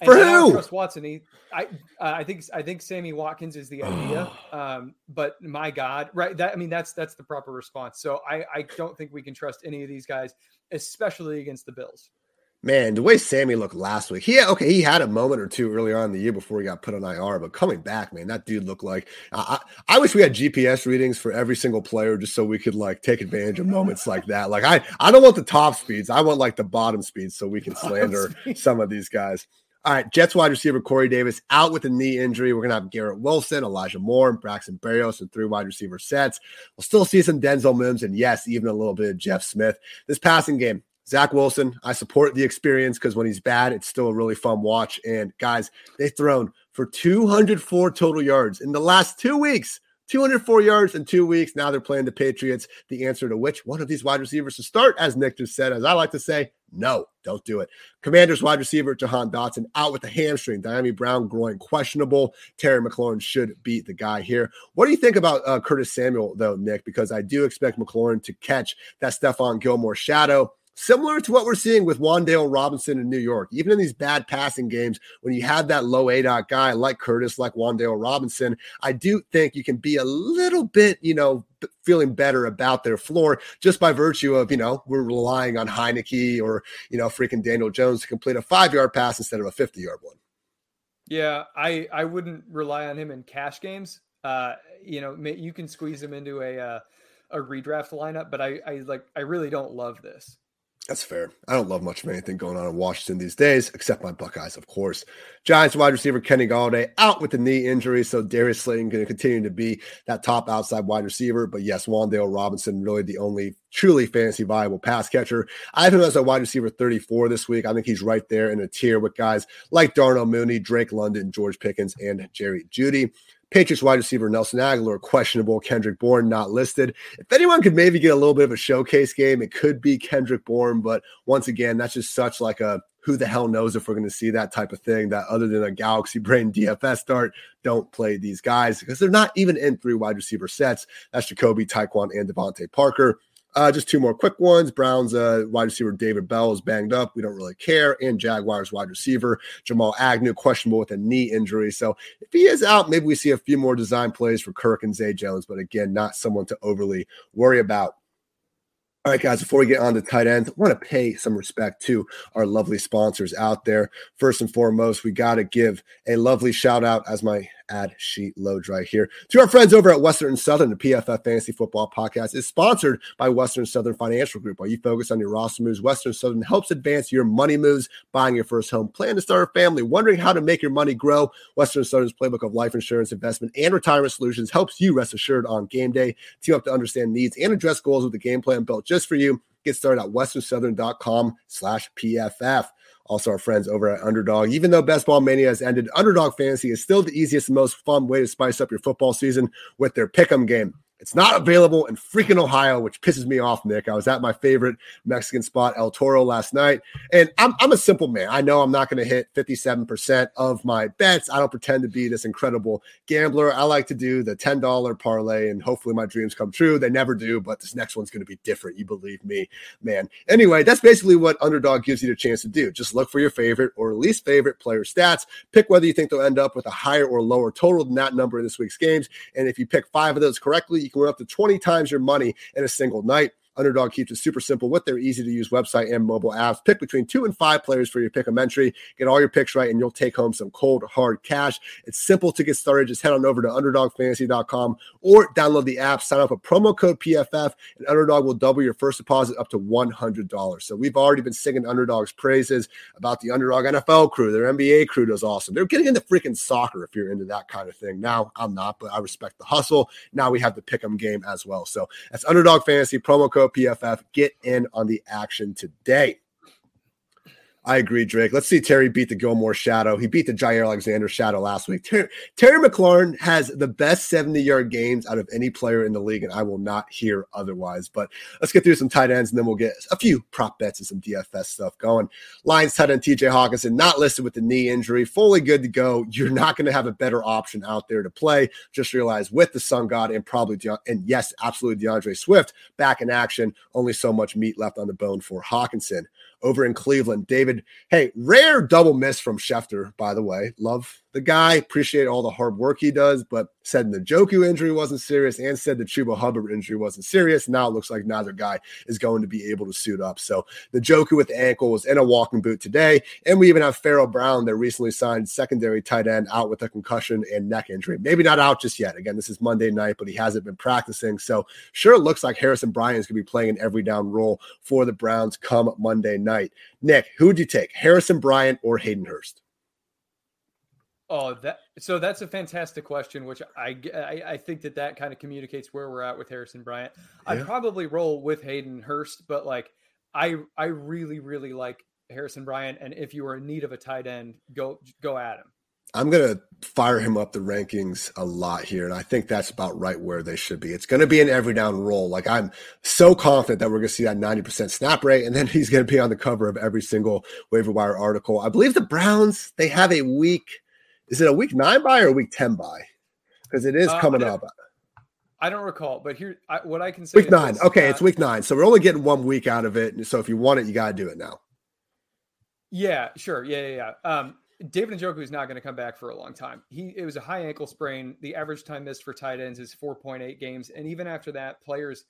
for who? Trust Watson. He, I, uh, I think, I think Sammy Watkins is the (sighs) idea. um, but my God, right? That I mean, that's that's the proper response. So I, I don't think we can trust any of these guys, especially against the Bills. Man, the way Sammy looked last week, he had, okay, he had a moment or two earlier on in the year before he got put on IR, but coming back, man, that dude looked like I, I wish we had GPS readings for every single player just so we could like take advantage of moments like that. Like I, I don't want the top speeds, I want like the bottom speeds so we can (laughs) slander some of these guys. All right, Jets wide receiver Corey Davis out with a knee injury. We're going to have Garrett Wilson, Elijah Moore, and Braxton Berrios and three wide receiver sets. We'll still see some Denzel Mims and, yes, even a little bit of Jeff Smith. This passing game, Zach Wilson, I support the experience because when he's bad, it's still a really fun watch. And guys, they've thrown for 204 total yards in the last two weeks. 204 yards in two weeks. Now they're playing the Patriots. The answer to which one of these wide receivers to start, as Nick just said, as I like to say, no, don't do it. Commanders wide receiver Jahan Dotson out with a hamstring. Dyami Brown groin questionable. Terry McLaurin should be the guy here. What do you think about uh, Curtis Samuel, though, Nick? Because I do expect McLaurin to catch that Stephon Gilmore shadow similar to what we're seeing with Wan'Dale Robinson in New York. Even in these bad passing games, when you have that low A dot guy like Curtis, like Wan'Dale Robinson, I do think you can be a little bit, you know, feeling better about their floor just by virtue of, you know, we're relying on Heinicke or, you know, freaking Daniel Jones to complete a five yard pass instead of a 50 yard one. Yeah, I I wouldn't rely on him in cash games. Uh, you know, you can squeeze him into a uh, a redraft lineup, but I, I like I really don't love this. That's fair. I don't love much of anything going on in Washington these days, except my Buckeyes, of course. Giants wide receiver Kenny Golladay out with the knee injury, so Darius Slayton going to continue to be that top outside wide receiver. But yes, Wan'Dale Robinson really the only truly fantasy viable pass catcher. I have him as a wide receiver 34 this week. I think he's right there in a tier with guys like Darnell Mooney, Drake London, George Pickens, and Jerry Jeudy. Patriots wide receiver Nelson Agholor questionable. Kendrick Bourne not listed. If anyone could maybe get a little bit of a showcase game, it could be Kendrick Bourne. But once again, that's just such like a who the hell knows if we're going to see that type of thing. That other than a Galaxy Brain (laughs) DFS start, don't play these guys because they're not even in three wide receiver sets. That's Jacoby, Tyquan, and DeVante Parker. Uh, just two more quick ones. Browns uh, wide receiver David Bell is banged up. We don't really care. And Jaguars wide receiver Jamal Agnew questionable with a knee injury. So if he is out, maybe we see a few more design plays for Kirk and Zay Jones. But again, not someone to overly worry about. All right, guys, before we get on to tight ends, I want to pay some respect to our lovely sponsors out there. First and foremost, we got to give a lovely shout out as my ad sheet loads right here. To our friends over at Western Southern, the PFF Fantasy Football Podcast is sponsored by Western Southern Financial Group. While you focus on your roster moves, Western Southern helps advance your money moves, buying your first home, plan to start a family, wondering how to make your money grow. Western Southern's playbook of life insurance, investment, and retirement solutions helps you rest assured on game day. Team up to understand needs and address goals with a game plan built just for you. Get started at westernsouthern.com slash PFF. Also, our friends over at Underdog. Even though Best Ball Mania has ended, Underdog Fantasy is still the easiest and most fun way to spice up your football season with their pick'em game. It's not available in freaking Ohio, which pisses me off, Nick. I was at my favorite Mexican spot, El Toro, last night. And I'm, I'm a simple man. I know I'm not going to hit 57% of my bets. I don't pretend to be this incredible gambler. I like to do the $10 parlay, and hopefully my dreams come true. They never do, but this next one's going to be different. You believe me, man. Anyway, that's basically what Underdog gives you the chance to do. Just look for your favorite or least favorite player stats, pick whether you think they'll end up with a higher or lower total than that number in this week's games. And if you pick five of those correctly, you can win up to 20 times your money in a single night. Underdog keeps it super simple with their easy to use website and mobile apps. Pick between two and five players for your pick 'em entry. Get all your picks right, and you'll take home some cold, hard cash. It's simple to get started. Just head on over to underdogfantasy.com or download the app, sign up a promo code PFF, and Underdog will double your first deposit up to $100. So we've already been singing Underdog's praises about the Underdog NFL crew. Their NBA crew does awesome. They're getting into freaking soccer if you're into that kind of thing. Now, I'm not, but I respect the hustle. Now we have the pick 'em game as well. So that's Underdog Fantasy, promo code PFF. Get in on the action today. I agree, Drake. Let's see Terry beat the Gilmore Shadow. He beat the Jaire Alexander Shadow last week. Terry, Terry McLaurin has the best 70 yard games out of any player in the league, and I will not hear otherwise. But let's get through some tight ends, and then we'll get a few prop bets and some DFS stuff going. Lions tight end TJ Hockenson, not listed with the knee injury, fully good to go. You're not going to have a better option out there to play. Just realize with the Sun God and probably, De- and yes, absolutely D'Andre Swift back in action, only so much meat left on the bone for Hockenson over in Cleveland. David, hey, rare double miss from Schefter, by the way. Love the guy. Appreciate all the hard work he does, but said the Njoku injury wasn't serious and said the Chuba Hubbard injury wasn't serious. Now it looks like neither guy is going to be able to suit up. So the Njoku with the ankle was in a walking boot today. And we even have Pharaoh Brown, their recently signed secondary tight end, out with a concussion and neck injury. Maybe not out just yet. Again, this is Monday night, but he hasn't been practicing. So sure, it looks like Harrison Bryant is going to be playing an every down role for the Browns come Monday night. Nick, who would you take, Harrison Bryant or Hayden Hurst? Oh, that so that's a fantastic question, which I I, I think that that kind of communicates where we're at with Harrison Bryant. Yeah. I'd probably roll with Hayden Hurst, but like I I really really like Harrison Bryant, and if you are in need of a tight end, go go at him. I'm going to fire him up the rankings a lot here. And I think that's about right where they should be. It's going to be an every down role. Like I'm so confident that we're going to see that 90% snap rate. And then he's going to be on the cover of every single waiver wire article. I believe the Browns, they have a week is it a week nine buy or a week 10 buy? Because it is uh, coming up. I don't recall, but here, I, what I can say week nine. Okay, uh, it's week nine. So we're only getting one week out of it. And so if you want it, you got to do it now. Yeah, sure. Yeah, yeah, yeah. Um, David Njoku is not going to come back for a long time. He it was a high ankle sprain. The average time missed for tight ends is 4.8 games, and even after that, players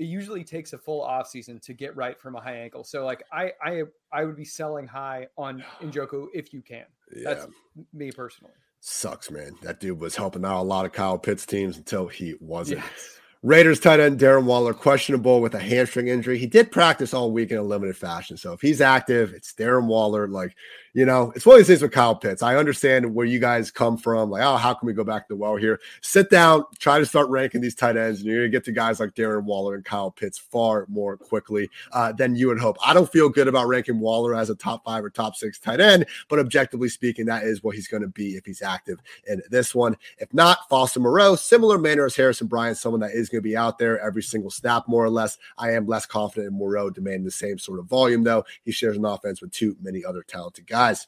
it usually takes a full off season to get right from a high ankle. So like I I I would be selling high on (sighs) Njoku if you can. Yeah. That's me personally. Sucks, man. That dude was helping out a lot of Kyle Pitts teams until he wasn't. Yes. Raiders tight end Darren Waller questionable with a hamstring injury. He did practice all week in a limited fashion. So if he's active, it's Darren Waller. Like, you know, it's one of these things with Kyle Pitts. I understand where you guys come from. Like, oh, how can we go back to the well here? Sit down, try to start ranking these tight ends, and you're going to get to guys like Darren Waller and Kyle Pitts far more quickly uh, than you would hope. I don't feel good about ranking Waller as a top five or top six tight end, but objectively speaking, that is what he's going to be if he's active in this one. If not, Foster Moreau, similar manner as Harrison Bryant, someone that is going to be out there every single snap, more or less. I am less confident in Moreau demanding the same sort of volume, though. He shares an offense with too many other talented guys.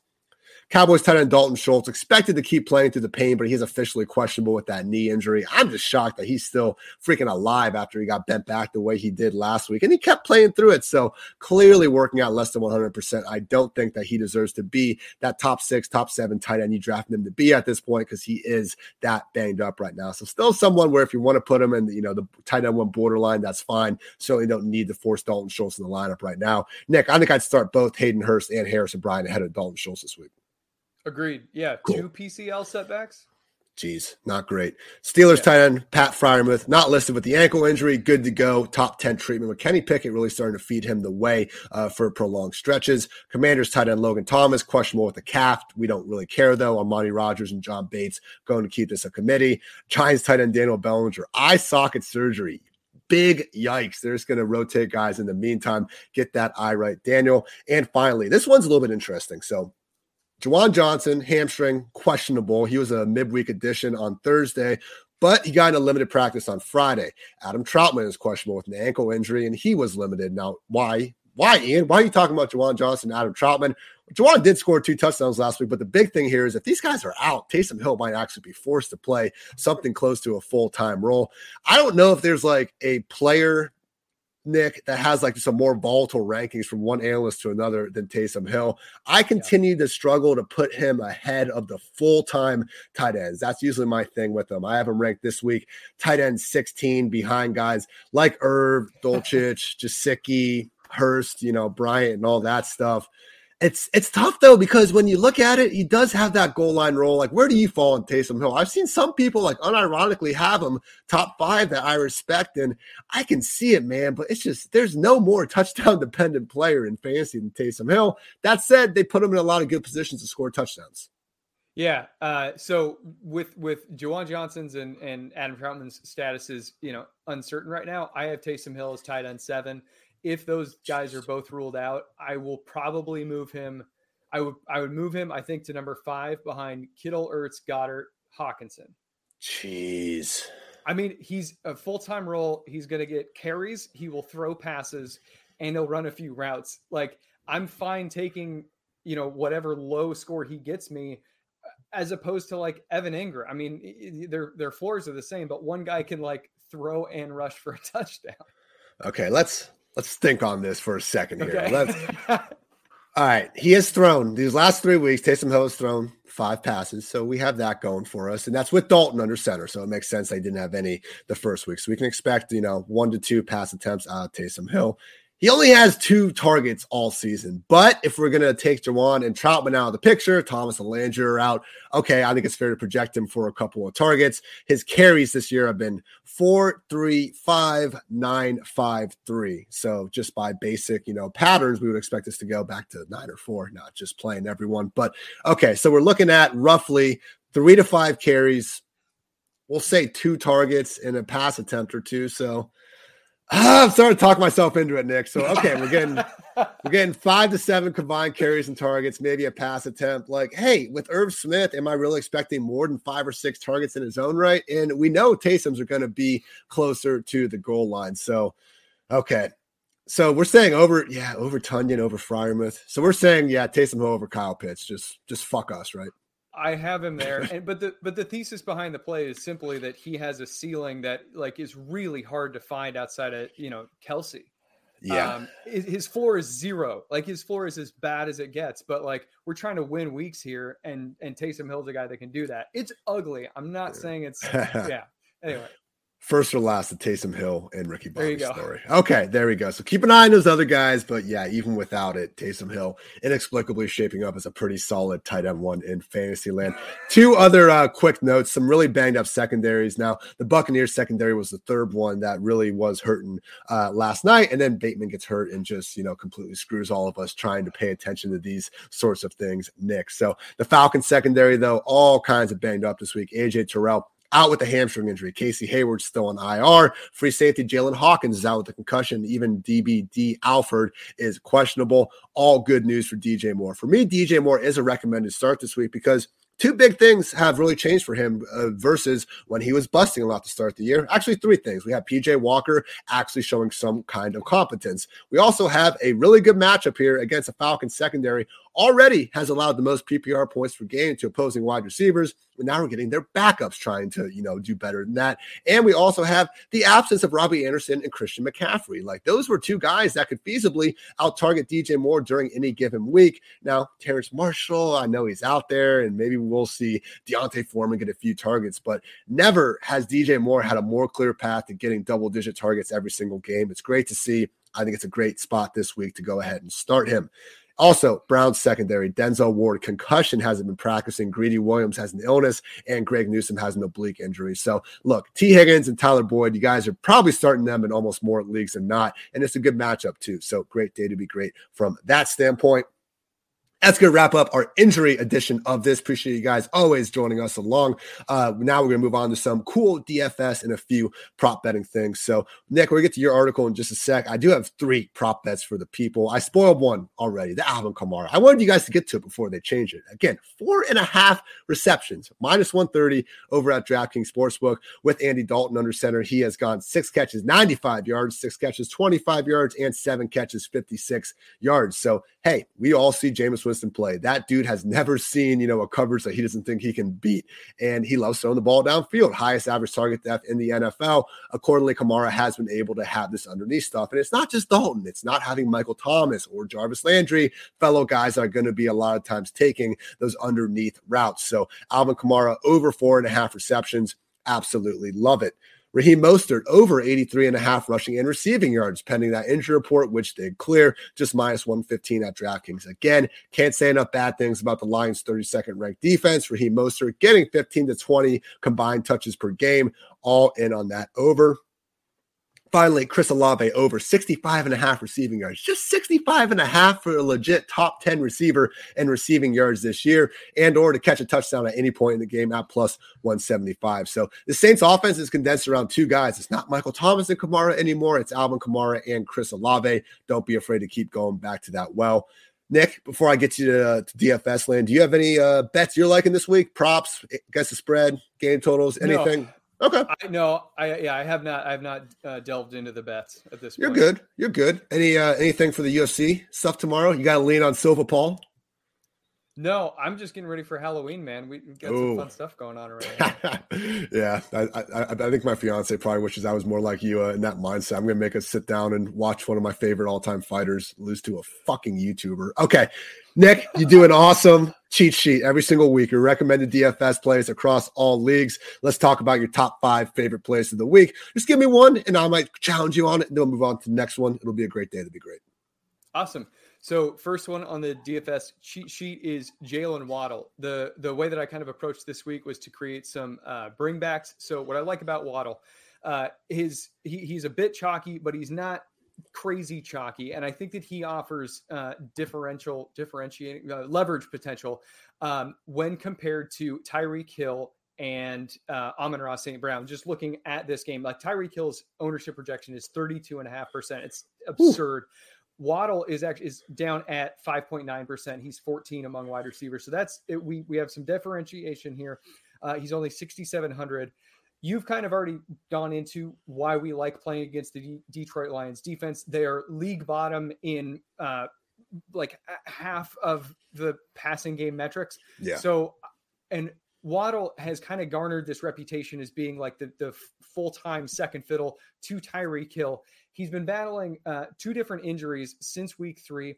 Cowboys tight end Dalton Schultz expected to keep playing through the pain, but he's officially questionable with that knee injury. I'm just shocked that he's still freaking alive after he got bent back the way he did last week. And he kept playing through it. So clearly working out less than 100%. I don't think that he deserves to be that top six, top seven tight end you drafted him to be at this point because he is that banged up right now. So still someone where if you want to put him in, you know, the tight end one borderline, that's fine. Certainly don't need to force Dalton Schultz in the lineup right now. Nick, I think I'd start both Hayden Hurst and Harrison Bryant ahead of Dalton Schultz this week. Agreed. Yeah. Cool. Two PCL setbacks. Jeez, not great. Steelers yeah. tight end Pat Freiermuth, not listed with the ankle injury, good to go. Top 10 treatment with Kenny Pickett really starting to feed him the way uh, for prolonged stretches. Commanders tight end Logan Thomas, questionable with the calf. We don't really care though. Armani Rodgers and John Bates going to keep this a committee. Giants tight end Daniel Bellinger, eye socket surgery big yikes. They're just going to rotate guys in the meantime. Get that eye right, Daniel. And finally, this one's a little bit interesting. So Juwan Johnson, hamstring, questionable. He was a midweek addition on Thursday, but he got into limited practice on Friday. Adam Trautman is questionable with an ankle injury, and he was limited. Now, why? Why, Ian? Why are you talking about Juwan Johnson and Adam Trautman? Juwan did score two touchdowns last week, but the big thing here is if these guys are out, Taysom Hill might actually be forced to play something close to a full time role. I don't know if there's like a player Nick, that has like some more volatile rankings from one analyst to another than Taysom Hill. I continue yeah. to struggle to put him ahead of the full time tight ends. That's usually my thing with him. I have him ranked this week, tight end 16 behind guys like Irv, Dulcich, Gesicki, (laughs) Hurst, you know, Bryant, and all that stuff it's it's tough though because when you look at it, he does have that goal line role. Like, where do you fall in Taysom Hill? I've seen some people like unironically have him top five that I respect, and I can see it, man. But it's just there's no more (laughs) touchdown dependent player in fantasy than Taysom Hill. That said, they put him in a lot of good positions to score touchdowns. Yeah. Uh, so with with Juwan Johnson's and and Adam Trautman's status is you know uncertain right now. I have Taysom Hill as tight end seven if those guys are both ruled out, I will probably move him. I would I would move him, I think, to number five behind Kittle, Ertz, Goedert, Hockenson. Jeez. I mean, he's a full time role. He's going to get carries. He will throw passes, and he'll run a few routes. Like I'm fine taking, you know, whatever low score he gets me, uh, as opposed to like Evan Engram. I mean, their their floors are the same, but one guy can like throw and rush for a (laughs) touchdown. Okay, let's let's think on this for a second here. Okay. Let's. (laughs) All right, he has thrown these last three weeks. Taysom Hill has thrown five passes, so we have that going for us, and that's with Dalton under center. So it makes sense they didn't have any the first week, so we can expect you know one to two pass attempts out of Taysom Hill. He only has two targets all season. But if we're going to take Juwan and Trautman out of the picture, Thomas and Landry are out. Okay, I think it's fair to project him for a couple of targets. His carries this year have been four, three, five, nine, five, three. So just by basic, you know, patterns, we would expect this to go back to nine or four, not just playing everyone. But okay, so we're looking at roughly three to five carries. We'll say two targets in a pass attempt or two. So Ah, (sighs) I'm starting to talk myself into it, Nick. So okay, we're getting (laughs) we're getting five to seven combined carries and targets, maybe a pass attempt. Like, hey, with Irv Smith, am I really expecting more than five or six targets in his own right? And we know Taysom's are going to be closer to the goal line. So, okay. So we're saying over, yeah, over Tonyan, over Freiermuth. So we're saying, yeah, Taysom over Kyle Pitts. Just just fuck us, right? I have him there, (laughs) and but the but the thesis behind the play is simply that he has a ceiling that like is really hard to find outside of you know Kelce. Yeah, um, his floor is zero. Like his floor is as bad as it gets. But like we're trying to win weeks here, and and Taysom Hill's a guy that can do that. It's ugly. I'm not saying it's (laughs) yeah. Anyway, First or last, the Taysom Hill and Ricky Bobby story. Okay, there we go. So keep an eye on those other guys, but yeah, even without it, Taysom Hill inexplicably shaping up as a pretty solid tight end one in fantasy land. Two other uh, quick notes: some really banged up secondaries. Now, the Buccaneers secondary was the third one that really was hurting uh, last night, and then Bateman gets hurt and just you know completely screws all of us trying to pay attention to these sorts of things. Nick, so the Falcons secondary though, all kinds of banged up this week. AJ Terrell out with a hamstring injury. Casey Hayward's still on IR. Free safety Jaylinn Hawkins is out with a concussion. Even DBD Alford is questionable. All good news for DJ Moore. For me, DJ Moore is a recommended start this week because – two big things have really changed for him uh, versus when he was busting a lot to start the year. Actually, three things. We have PJ Walker actually showing some kind of competence. We also have a really good matchup here against a Falcons secondary already has allowed the most PPR points per game to opposing wide receivers. But now we're getting their backups trying to, you know, do better than that. And we also have the absence of Robbie Anderson and Christian McCaffrey. Like those were two guys that could feasibly out target DJ Moore during any given week. Now, Terrace Marshall, I know he's out there, and maybe we'll see D'Onta Foreman get a few targets, but never has DJ Moore had a more clear path to getting double digit targets every single game. It's great to see. I think it's a great spot this week to go ahead and start him. Also, Brown's secondary, Denzel Ward, concussion hasn't been practicing. Greedy Williams has an illness, and Greg Newsome has an oblique injury. So, look, T. Higgins and Tyler Boyd, you guys are probably starting them in almost more leagues than not. And it's a good matchup, too. So, great day to be great from that standpoint that's going to wrap up our injury edition of this. Appreciate you guys always joining us along. Uh, now we're going to move on to some cool DFS and a few prop betting things. So, Nick, we're going to get to your article in just a sec. I do have three prop bets for the people. I spoiled one already, the Alvin Kamara. I wanted you guys to get to it before they change it. Again, four and a half receptions, minus 130 over at DraftKings Sportsbook with Andy Dalton under center. He has gone six catches, 95 yards, six catches, 25 yards, and seven catches, 56 yards. So, hey, we all see Jameis Winston play. That dude has never seen, you know, a coverage that he doesn't think he can beat. And he loves throwing the ball downfield, highest average target depth in the NFL. Accordingly, Kamara has been able to have this underneath stuff. And it's not just Dalton, it's not having Michael Thomas or Jarvis Landry, fellow guys are going to be a lot of times taking those underneath routes. So Alvin Kamara over four and a half receptions. Absolutely love it. Raheem Mostert over 83 and a half rushing and receiving yards pending that injury report, which did clear, just minus 115 at DraftKings. Again, can't say enough bad things about the Lions' 32nd ranked defense. Raheem Mostert getting 15 to 20 combined touches per game, all in on that over. Finally, Chris Olave over 65 and a half receiving yards, just 65 and a half for a legit top 10 receiver and receiving yards this year, and or to catch a touchdown at any point in the game at plus 175. So the Saints offense is condensed around two guys. It's not Michael Thomas and Kamara anymore. It's Alvin Kamara and Chris Olave. Don't be afraid to keep going back to that well. Nick, before I get you to, to DFS land, do you have any uh, bets you're liking this week? Props, guess the spread, game totals, anything? No. Okay. I no, I yeah, I have not. I have not uh, delved into the bets at this. Point. You're point. good. You're good. Any uh, anything for the UFC stuff tomorrow? You got to lean on Silva Paul. No, I'm just getting ready for Halloween, man. We got Ooh. some fun stuff going on already. (laughs) yeah, I, I, I, think my fiance probably wishes I was more like you uh, in that mindset. I'm gonna make us sit down and watch one of my favorite all time fighters lose to a fucking YouTuber. Okay, Nick, you do an awesome cheat sheet every single week. Your recommended DFS plays across all leagues. Let's talk about your top five favorite plays of the week. Just give me one, and I might challenge you on it. And then we'll move on to the next one. It'll be a great day. It'll be great. Awesome. So first one on the DFS cheat sheet is Jaylen Waddle. The the way that I kind of approached this week was to create some uh, bringbacks. So what I like about Waddle, uh, his he, he's a bit chalky, but he's not crazy chalky, and I think that he offers uh, differential differentiating uh, leverage potential um, when compared to Tyreek Hill and uh, Amon-Ra St. Brown. Just looking at this game, like Tyreek Hill's ownership projection is 32.5%. It's absurd. Ooh. Waddle is actually is down at 5.9%. He's 14 among wide receivers. So that's it. We we have some differentiation here. Uh, he's only 6,700. You've kind of already gone into why we like playing against the D- Detroit Lions defense. They are league bottom in uh, like half of the passing game metrics. Yeah. So, and Waddle has kind of garnered this reputation as being like the, the full time second fiddle to Tyreek Hill. He's been battling uh, two different injuries since week three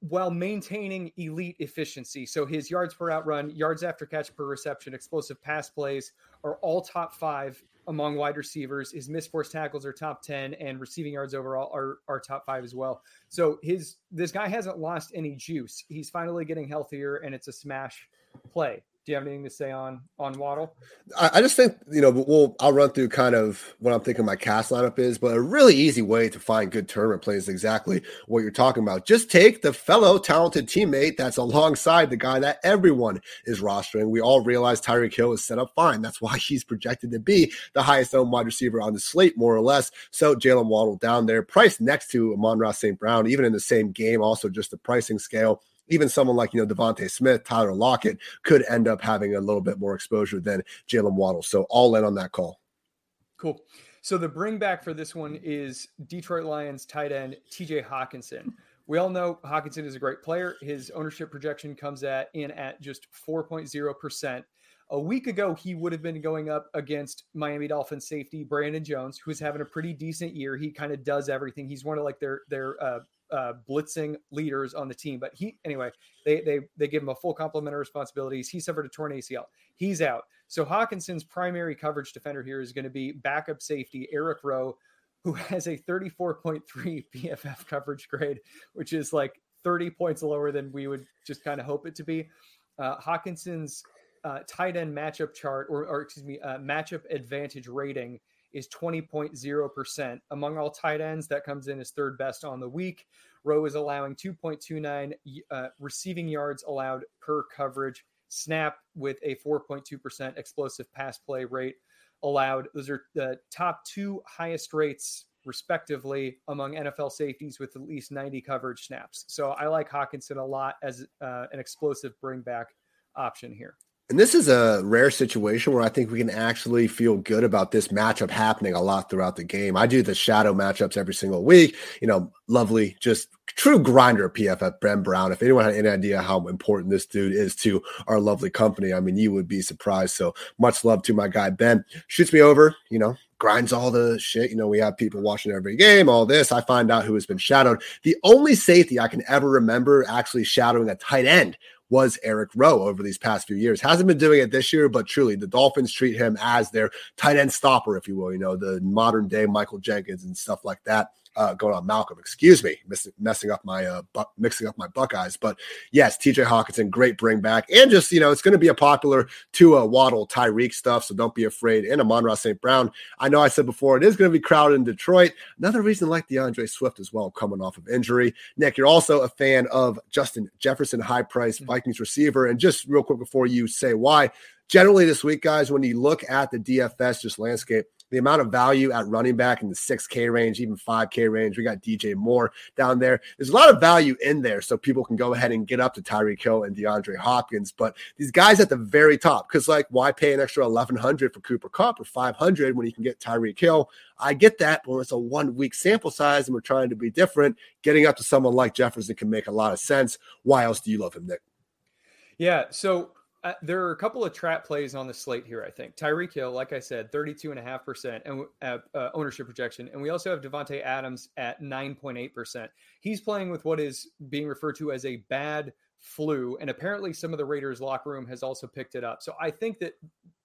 while maintaining elite efficiency. So his yards per route run, yards after catch per reception, explosive pass plays are all top five among wide receivers. His missed force tackles are top 10 and receiving yards overall are, are top five as well. So his this guy hasn't lost any juice. He's finally getting healthier and it's a smash play. Do you have anything to say on on Waddle? I, I just think you know we'll I'll run through kind of what I'm thinking my cast lineup is, but a really easy way to find good tournament plays exactly what you're talking about. Just take the fellow talented teammate that's alongside the guy that everyone is rostering. We all realize Tyreek Hill is set up fine. That's why he's projected to be the highest owned wide receiver on the slate, more or less. So Jaylen Waddle down there, priced next to Amon-Ra St. Brown, even in the same game, also just the pricing scale even someone like, you know, DeVonta Smith, Tyler Lockett could end up having a little bit more exposure than Jaylen Waddle. So all in on that call. Cool. So the bring back for this one is Detroit Lions tight end TJ Hockenson. We all know Hockenson is a great player. His ownership projection comes at in at just 4.0%. A week ago, he would have been going up against Miami Dolphins safety Brandon Jones, who's having a pretty decent year. He kind of does everything. He's one of like their their uh, uh, blitzing leaders on the team. But he, anyway, they they they give him a full complement of responsibilities. He suffered a torn ACL. He's out. So Hockenson's primary coverage defender here is going to be backup safety Eric Rowe, who (laughs) has a 34.3 (laughs) PFF coverage grade, which is like 30 points lower than we would just kind of hope it to be. Uh, Hockenson's uh, tight end matchup chart, or, or excuse me, uh, matchup advantage rating is 20.0%. Among all tight ends, that comes in as third best on the week. Rowe is allowing 2.29 uh, receiving yards allowed per coverage. Snap with a 4.2% explosive pass play rate allowed. Those are the top two highest rates, respectively, among NFL safeties with at least 90 coverage snaps. So I like Hockenson a lot as uh, an explosive bring back option here. And this is a rare situation where I think we can actually feel good about this matchup happening a lot throughout the game. I do the shadow matchups every single week. You know, lovely, just true grinder PFF, Ben Brown. If anyone had any idea how important this dude is to our lovely company, I mean, you would be surprised. So much love to my guy, Ben. Shoots me over, you know, grinds all the shit. You know, we have people watching every game, all this. I find out who has been shadowed. The only safety I can ever remember actually shadowing a tight end was Eric Rowe over these past few years. Hasn't been doing it this year, but truly the Dolphins treat him as their tight end stopper, if you will, you know, the modern day Michael Jenkins and stuff like that uh, going on Malcolm. Excuse me, miss, messing up my uh, bu- mixing up my Buckeyes. But yes, TJ Hockenson, great bring back, and just you know, it's going to be a popular to uh, Waddle Tyreek stuff. So don't be afraid. And Amon-Ra St. Brown. I know I said before it is going to be crowded in Detroit. Another reason like D'Andre Swift as well, coming off of injury. Nick, you're also a fan of Justin Jefferson, high price mm-hmm. Vikings receiver. And just real quick before you say why, generally this week, guys, when you look at the DFS just landscape, the amount of value at running back in the 6K range, even 5K range. We got DJ Moore down there. There's a lot of value in there, so people can go ahead and get up to Tyreek Hill and DeAndre Hopkins. But these guys at the very top, because like, why pay an extra 1100 for Cooper Kupp or 500 when you can get Tyreek Hill? I get that, but when it's a one week sample size and we're trying to be different, getting up to someone like Jefferson can make a lot of sense. Why else do you love him, Nick? Yeah. So uh, there are a couple of trap plays on the slate here, I think. Tyreek Hill, like I said, 32.5% and uh, uh, ownership projection. And we also have Davante Adams at 9.8%. He's playing with what is being referred to as a bad flu. And apparently, some of the Raiders' locker room has also picked it up. So I think that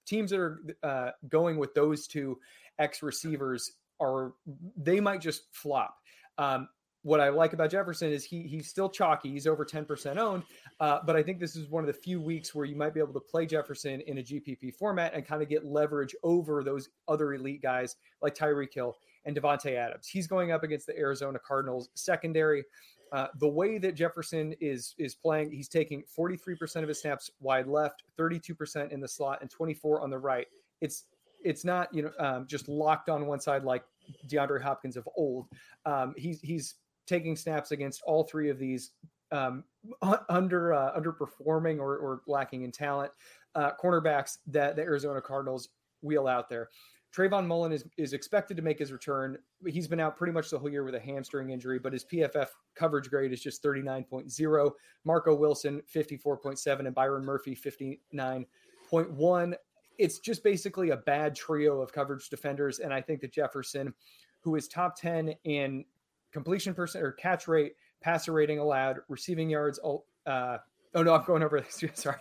teams that are uh, going with those two X receivers are, they might just flop. Um, what I like about Jefferson is he he's still chalky. He's over 10% owned. Uh, but I think this is one of the few weeks where you might be able to play Jefferson in a GPP format and kind of get leverage over those other elite guys like Tyreek Hill and Davante Adams. He's going up against the Arizona Cardinals secondary. Uh, the way that Jefferson is is playing, he's taking 43% of his snaps wide left, 32% in the slot, and 24 on the right. It's it's not you know um, just locked on one side like DeAndre Hopkins of old. Um, he's he's taking snaps against all three of these um, under uh, underperforming or, or, lacking in talent uh, cornerbacks that the Arizona Cardinals wheel out there. Trayvon Mullen is, is expected to make his return. He's been out pretty much the whole year with a hamstring injury, but his PFF coverage grade is just 39.0. Marco Wilson, 54.7, and Byron Murphy, 59.1. It's just basically a bad trio of coverage defenders. And I think that Jefferson, who is top 10 in completion percent or catch rate, passer rating allowed, receiving yards. Uh, oh no, I'm going over this. (laughs) Sorry,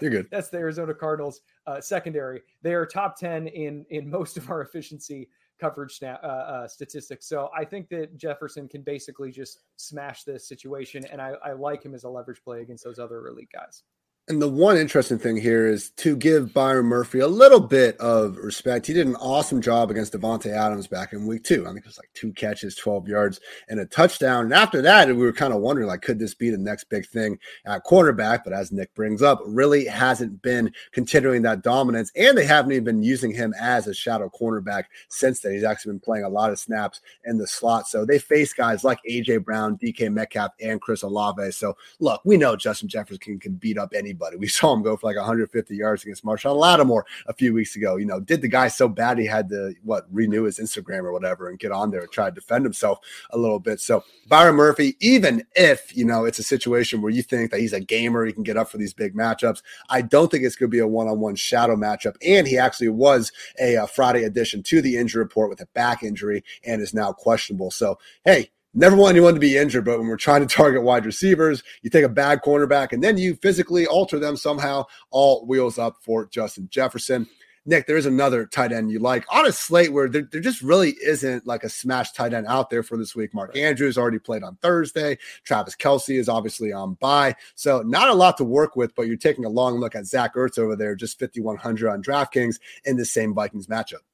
You're good. That's the Arizona Cardinals uh, secondary. They are top 10 in in most of our efficiency coverage snap, uh, uh, statistics. So I think that Jefferson can basically just smash this situation, and I, I like him as a leverage play against those other elite guys. And the one interesting thing here is to give Byron Murphy a little bit of respect. He did an awesome job against Davante Adams back in week two. I think it was like two catches, 12 yards, and a touchdown. And after that, we were kind of wondering, like, could this be the next big thing at quarterback? But as Nick brings up, really hasn't been continuing that dominance. And they haven't even been using him as a shadow cornerback since then. He's actually been playing a lot of snaps in the slot. So they face guys like AJ Brown, DK Metcalf, and Chris Olave. So look, we know Justin Jefferson can, can beat up any anybody. We (laughs) saw him go for like 150 yards against Marshon Lattimore a few weeks ago. You know, did the guy so bad he had to what renew his Instagram or whatever and get on there and try to defend himself a little bit. So Byron Murphy, even if you know it's a situation where you think that he's a gamer, he can get up for these big matchups. I don't think it's going to be a one-on-one shadow matchup. And he actually was a, a Friday addition to the injury report with a back injury and is now questionable. So hey, never want anyone to be injured, but when we're trying to target wide receivers, you take a bad cornerback and then you physically alter them somehow, all wheels up for Justin Jefferson. Nick, there is another tight end you like on a slate where there, there, just really isn't like a smash tight end out there for this week. Mark Andrews already played on Thursday. Travis Kelce is obviously on bye. So not a lot to work with, but you're taking a long look at Zach Ertz over there, just 5,100 on DraftKings in the same Vikings matchup.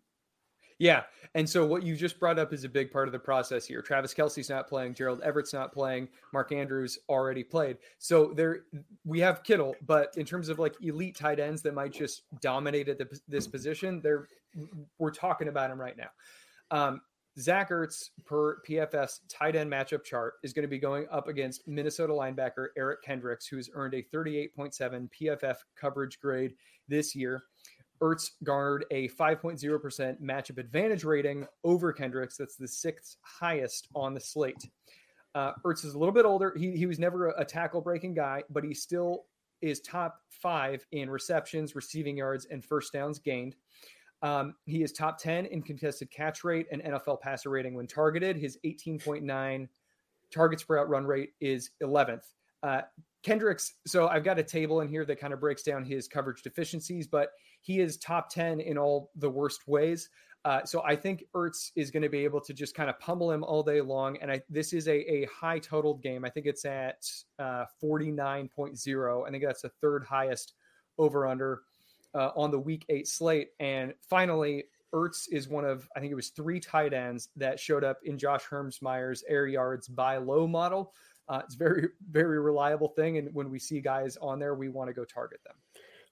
Yeah. And so what you just brought up is a big part of the process here. Travis Kelce's not playing, Gerald Everett's not playing, Mark Andrews already played. So there we have Kittle, but in terms of like elite tight ends that might just dominate at the, this position, there we're talking about him right now. Um, Zach Ertz per PFF tight end matchup chart is going to be going up against Minnesota linebacker Eric Kendricks, who's earned a 38.7 PFF coverage grade this year. Ertz garnered a 5.0% matchup advantage rating over Kendricks. That's the sixth highest on the slate. Uh, Ertz is a little bit older. He, he was never a, a tackle breaking guy, but he still is top five in receptions, receiving yards, and first downs gained. Um, he is top 10 in contested catch rate and NFL passer rating when targeted. His 18.9 targets per route run rate is 11th. Uh, Kendricks, so I've got a table in here that kind of breaks down his coverage deficiencies, but he is top 10 in all the worst ways. Uh, so I think Ertz is going to be able to just kind of pummel him all day long. And I, this is a, a high totaled game. I think it's at uh, 49.0. I think that's the third highest over under uh, on the week eight slate. And finally, Ertz is one of, I think it was three tight ends that showed up in Josh Hermsmeyer's air yards buy low model. Uh, it's very, very reliable thing. And when we see guys on there, we want to go target them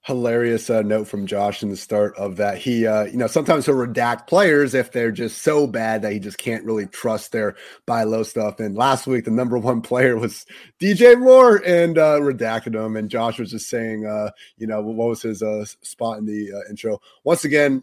hilarious uh, note from Josh in the start of that. He, uh, you know, sometimes he'll redact players if they're just so bad that he just can't really trust their buy low stuff. And last week, the number one (laughs) player was DJ Moore and uh, redacted him. And Josh was just saying, uh, you know, what was his uh, spot in the uh, intro? Once again,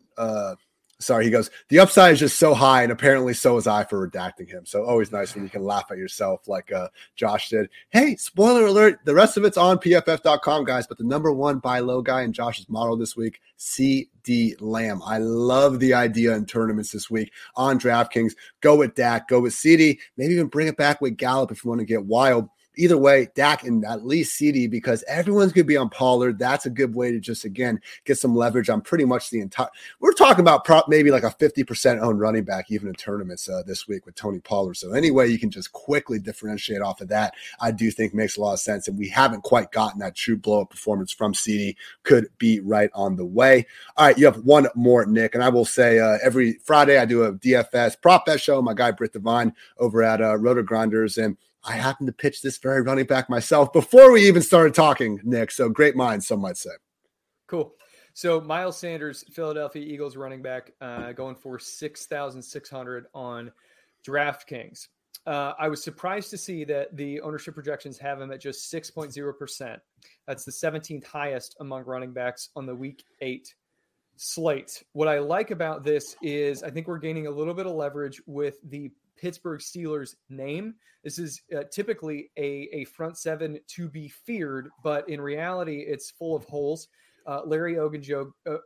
sorry, he goes, the upside is just so high, and apparently so is I for redacting him. So always nice when you can laugh at yourself like uh, Josh did. Hey, spoiler alert, the rest of it's on pff.com, guys, but the number one buy low guy in Josh's model this week, CeeDee Lamb. I love the idea in tournaments this week on DraftKings. Go with Dak, go with CeeDee, maybe even bring it back with Gallup if you want to get wild either way, Dak and at least CeeDee because everyone's going to be on Pollard. That's a good way to just again get some leverage on pretty much the entire. We're talking about prop maybe like a fifty percent owned running back even in tournaments uh, this week with Tony Pollard. So anyway, you can just quickly differentiate off of that. I do think makes a lot of sense, and we haven't quite gotten that true blow up performance from CeeDee. Could be right on the way. All right, you have one more, Nick, and I will say uh, every Friday I do a DFS prop bet show. My guy Britt Devine over at uh, Roto Grinders and I happened to pitch this very running back myself before we even started talking, Nick. So great minds, some might say. Cool. So Miles Sanders, Philadelphia Eagles running back, uh, going for six thousand six hundred on DraftKings. Uh, I was surprised to see that the ownership projections have him at just six point zero percent. That's the seventeenth highest among running backs on the Week Eight slate. What I like about this is I think we're gaining a little bit of leverage with the Pittsburgh Steelers name. This is uh, typically a, a front seven to be feared, but in reality, it's full of holes. Uh, Larry Ogunjobi, uh,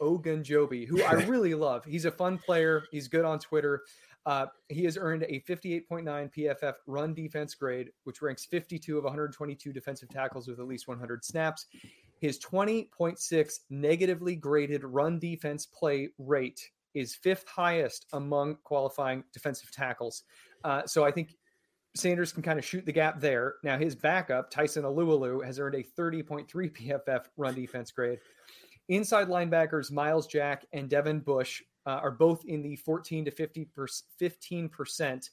Ogunjobi, who I (laughs) really love. He's a fun player. He's good on Twitter. Uh, he has earned a 58.9 PFF run defense grade, which ranks 52 of 122 defensive tackles with at least 100 snaps. His 20.6 negatively graded run defense play rate is fifth highest among qualifying defensive tackles. Uh, so I think Sanders can kind of shoot the gap there. Now his backup, Tyson Alualu, has earned a 30.3 PFF run defense grade. Inside linebackers Myles Jack and Devin Bush uh, are both in the 14 to 50 15 percent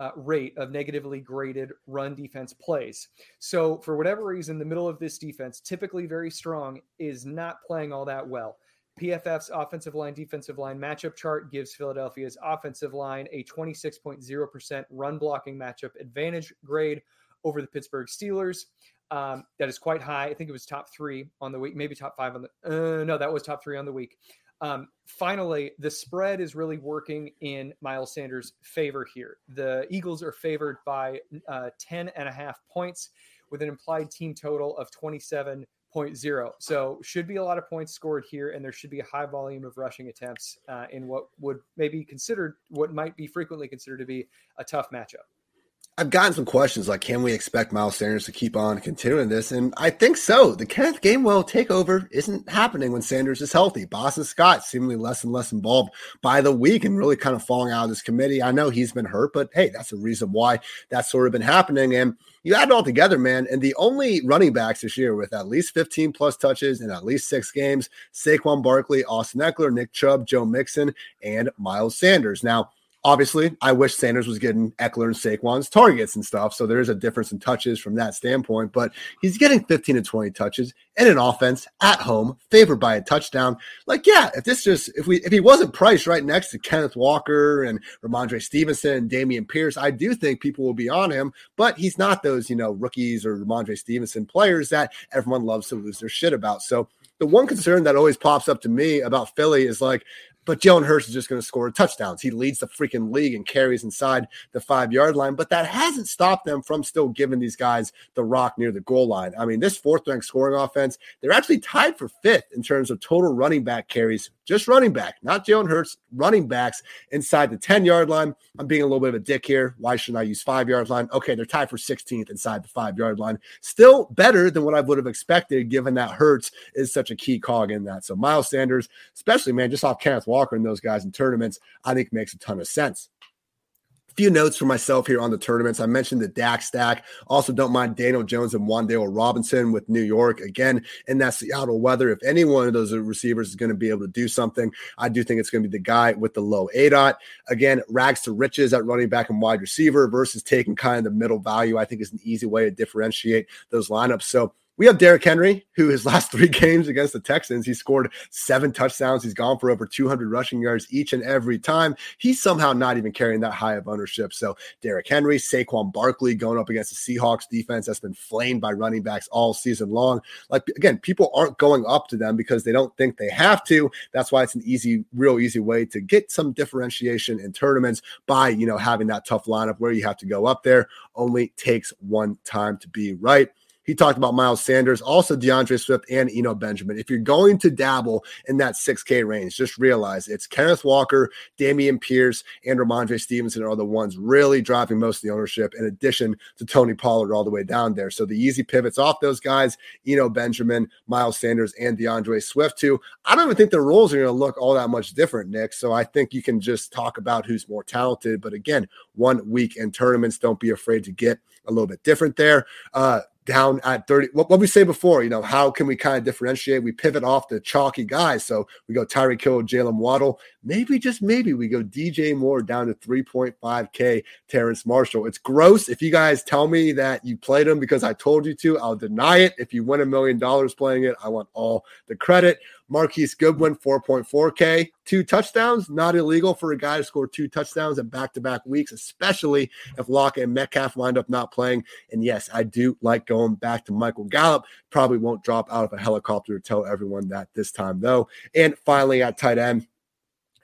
uh, rate of negatively graded run defense plays. So for whatever reason, the middle of this defense, typically very strong, is not playing all that well. PFF's offensive line defensive line matchup chart gives Philadelphia's offensive line a 26.0% run blocking matchup advantage grade over the Pittsburgh Steelers. Um, that is quite high. I think it was top three on the week, maybe top five on the. Uh, no, that was top three on the week. Um, finally, the spread is really working in Miles Sanders' favor here. The Eagles are favored by uh, 10 and a half points with an implied team total of 27 0.0. So should be a lot of points scored here, and there should be a high volume of rushing attempts uh, in what would maybe considered what might be frequently considered to be a tough matchup. I've gotten some questions like, can we expect Miles Sanders to keep on continuing this? And I think so. The Kenneth Gainwell takeover isn't happening when Sanders is healthy. Boston Scott seemingly less and less involved by the week and really kind of falling out of this committee. I know he's been hurt, but hey, that's the reason why that's sort of been happening. And you add it all together, man. And the only running backs this year with at least 15 plus touches in at least six games, Saquon Barkley, Austin Ekeler, Nick Chubb, Joe Mixon, and Miles Sanders. Now, Obviously, I wish Sanders was getting Ekeler and Saquon's targets and stuff. So there is a difference in touches from that standpoint, but he's getting 15 to 20 touches in an offense at home, favored by a touchdown. Like, yeah, if this just if we if he wasn't priced right next to Kenneth Walker and Rhamondre Stevenson and Dameon Pierce, I do think people will be on him, but he's not those, you know, rookies or Rhamondre Stevenson players that everyone loves to lose their shit about. So the one concern that always pops up to me about Philly is like, but Jalen Hurts is just going to score touchdowns. He leads the freaking league and carries inside the five yard line, but that hasn't stopped them from still giving these guys the rock near the goal line. I mean, this fourth ranked scoring offense, they're actually tied for fifth in terms of total running back carries, just running back, not Jalen Hurts, running backs inside the 10 yard line. I'm being a little bit of a dick here. Why shouldn't I use five yard line? Okay, they're tied for 16th inside the five yard line. Still better than what I would have expected, given that Hurts is such a key cog in that. So Miles Sanders, especially, man, just off Kenneth Walker and those guys in tournaments, I think makes a ton of sense A few notes for myself here on the tournaments. I mentioned the Dak stack. Also, don't mind Daniel Jones and Wan'Dale Robinson with New York again in that Seattle weather. If any one of those receivers is going to be able to do something, I do think it's going to be the guy with the low A dot. Again, rags to riches at running back and wide receiver versus taking kind of the middle value. I think is an easy way to differentiate those lineups. So we have Derrick Henry, who his (laughs) last three games against the Texans, he scored seven touchdowns. He's gone for over 200 rushing yards each and every time. He's somehow not even carrying that high of ownership. So Derrick Henry, Saquon Barkley going up against the Seahawks defense that's been flamed by running backs all season long. Like again, people aren't going up to them because they don't think they have to. That's why it's an easy, real easy way to get some differentiation in tournaments by you know having that tough lineup where you have to go up there. Only takes one time to be right. He talked about Miles Sanders, also D'Andre Swift and Eno Benjamin. If you're going to dabble in that 6K range, just realize it's Kenneth Walker, Dameon Pierce, and Rhamondre Stevenson are the ones really driving most of the ownership, in addition to Tony Pollard all the way down there. So the easy pivots off those guys, Eno Benjamin, Miles Sanders, and D'Andre Swift, too. I don't even think the roles are going to look all that much different, Nick. So I think you can just talk about who's more talented. But again, one week in tournaments, don't be afraid to get a little bit different there. Uh, down at 30. What, what we say before, you know, how can we kind of differentiate? We pivot off the chalky guys. So we go Tyreek Hill, Jaylen Waddle. Maybe, just maybe, we go DJ Moore down to 3.5K, Terrace Marshall. It's gross. If you guys tell me that you played him because I told you to, I'll deny it. If you win a million dollars playing it, I want all the credit. Marquise Goodwin, 4.4K, two touchdowns. Not illegal for a guy to score two touchdowns in back to back weeks, especially if Lock and Metcalf wind up not playing. And yes, I do like going back to Michael Gallup. Probably won't drop out of a helicopter to tell everyone that this time, though. And finally, at tight end,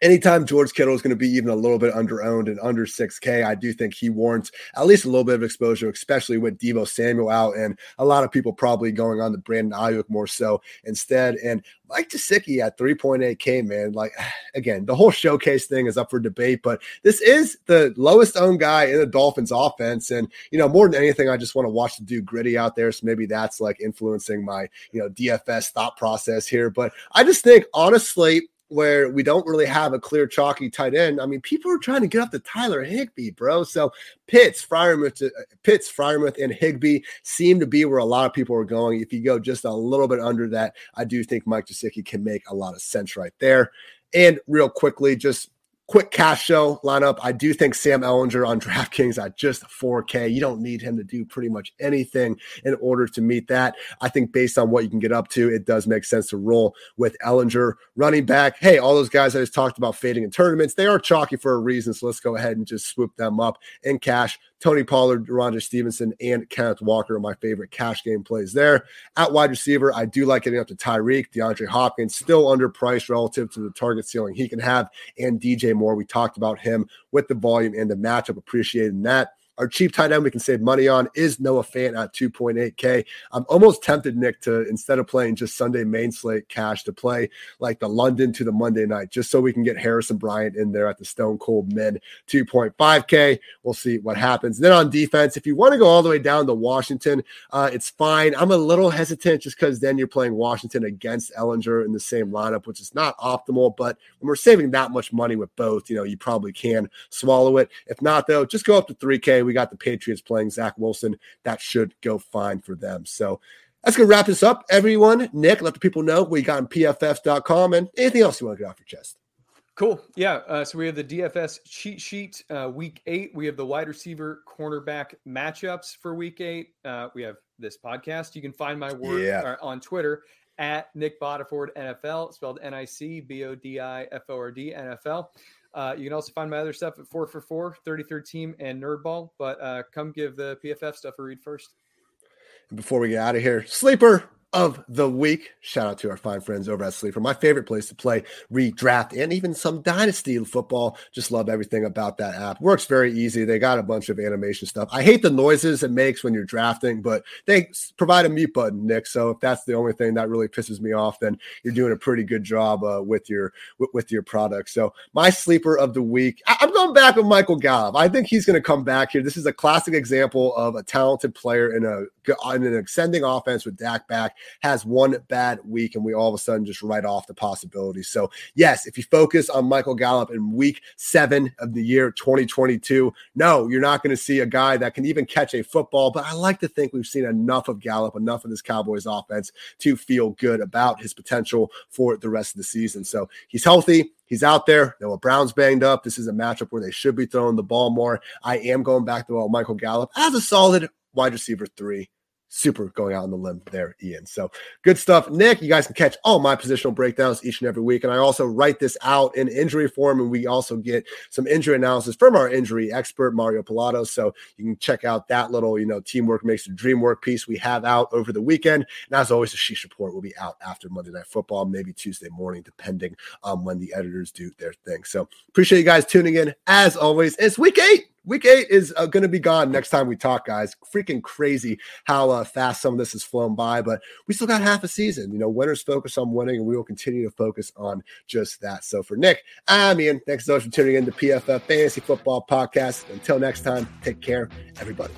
anytime George Kittle is going to be even a little bit under owned and under 6K, I do think he warrants at least a little bit of exposure, especially with Deebo Samuel out and a lot of people probably going on the Brandon Aiyuk more so instead. And Mike Gesicki at 3.8K, man. Like, (sighs) again, the whole showcase thing is up for debate, but this is the lowest owned guy in the Dolphins offense. And, you know, more than anything, I just want to watch the dude gritty out there. So maybe that's like influencing my, you know, DFS thought process here. But I just think, honestly, where we don't really have a clear chalky tight end. I mean, people are trying to get up to Tyler Higbee, bro. So Pitts, Freiermuth, uh, Pitts, Freiermuth, and Higbee seem to be where a lot of people are going. If you go just a little bit under that, I do think Mike Gesicki can make a lot of sense right there. And real quickly, just quick cash show lineup. I do think Sam Ehlinger on (laughs) DraftKings at just 4K. You don't need him to do pretty much anything in order to meet that. I think based on what you can get up to, it does make sense to roll with Ehlinger running back. Hey, all those guys I just talked about fading in tournaments, they are chalky for a reason. So let's go ahead and just swoop them up in cash. Tony Pollard, Rhamondre Stevenson, and Kenneth Walker are my favorite cash game plays there. At wide receiver, I do like getting up to Tyreek, DeAndre Hopkins, still underpriced relative to the target ceiling he can have, and DJ Moore. We talked about him with the volume and the matchup, appreciating that. Our cheap tight end we can save money on is Noah Fant at 2.8K. I'm almost tempted, Nick, to instead of playing just Sunday main slate cash, to play like the London to the Monday night, just so we can get Harrison Bryant in there at the Stone Cold Min 2.5K. We'll see what happens. Then on defense, if you want to go all the way down to Washington, uh, it's fine. I'm a little hesitant just because then you're playing Washington against Ehlinger in the same lineup, which is not optimal. But when we're saving that much money with both, you know, you probably can swallow it. If not, though, just go up to 3K we got the Patriots playing Zach Wilson. That should go fine for them. So that's going to wrap this up, everyone. Nick, let the people know what you got on pff.com and anything else you want to get off your chest. Cool. Yeah. Uh, so we have the DFS cheat sheet uh, week eight. We have the wide receiver cornerback matchups for week eight. Uh, we have this podcast. You can find my work yeah. Uh, on Twitter at Nick Bodiford NFL, spelled N I C B O D I F O R D NFL. Uh, you can also find my other stuff at 4 for 4, 33rd team, and Nerdball. But uh, come give the PFF stuff a read first. Before we get out of here, sleeper of the week. Shout out to our fine friends over at Sleeper, my favorite place to play redraft and even some dynasty football. Just love everything about that app. Works very easy. They got a bunch of animation stuff. I hate the noises it makes when you're drafting, but they provide a mute button, Nick. So if that's the only thing that really pisses me off, then you're doing a pretty good job uh, with your with, with, your product. So my sleeper of the week, I, I'm going back with Michael Gallup. I think he's going to come back here. This is a classic example of a talented player in a in an extending offense with Dak back has one bad week and we all of a sudden just write off the possibility. So, yes, if you focus on Michael Gallup in week seven of the year 2022, no, you're not going to see a guy that can even catch a football. But I like to think we've seen enough of Gallup, enough of this Cowboys offense to feel good about his potential for the rest of the season. So, he's healthy. He's out there. Noah Brown's banged up. This is a matchup where they should be throwing the ball more. I am going back to Michael Gallup as a solid wide receiver three super going out on the limb there, Ian. So good stuff. Nick, you guys can catch all my positional breakdowns each and every week. And I also write this out in injury form. And we also get some injury analysis from our injury expert, Mario Pilato. So you can check out that little, you know, teamwork makes the dream work piece we have out over the weekend. And as always, the Sheesh Report will be out after Monday Night Football, maybe Tuesday morning, depending on when the editors do their thing. So appreciate you guys tuning in. As always, it's week eight week eight is uh, going to be gone next time we talk, guys. Freaking crazy how uh, fast some of this has flown by, but we still got half a season. You know, winners focus on winning, and we will continue to focus on just that. So for Nick, I'm Ian. Thanks so much for tuning in to PFF Fantasy Football Podcast. Until next time, take care, everybody.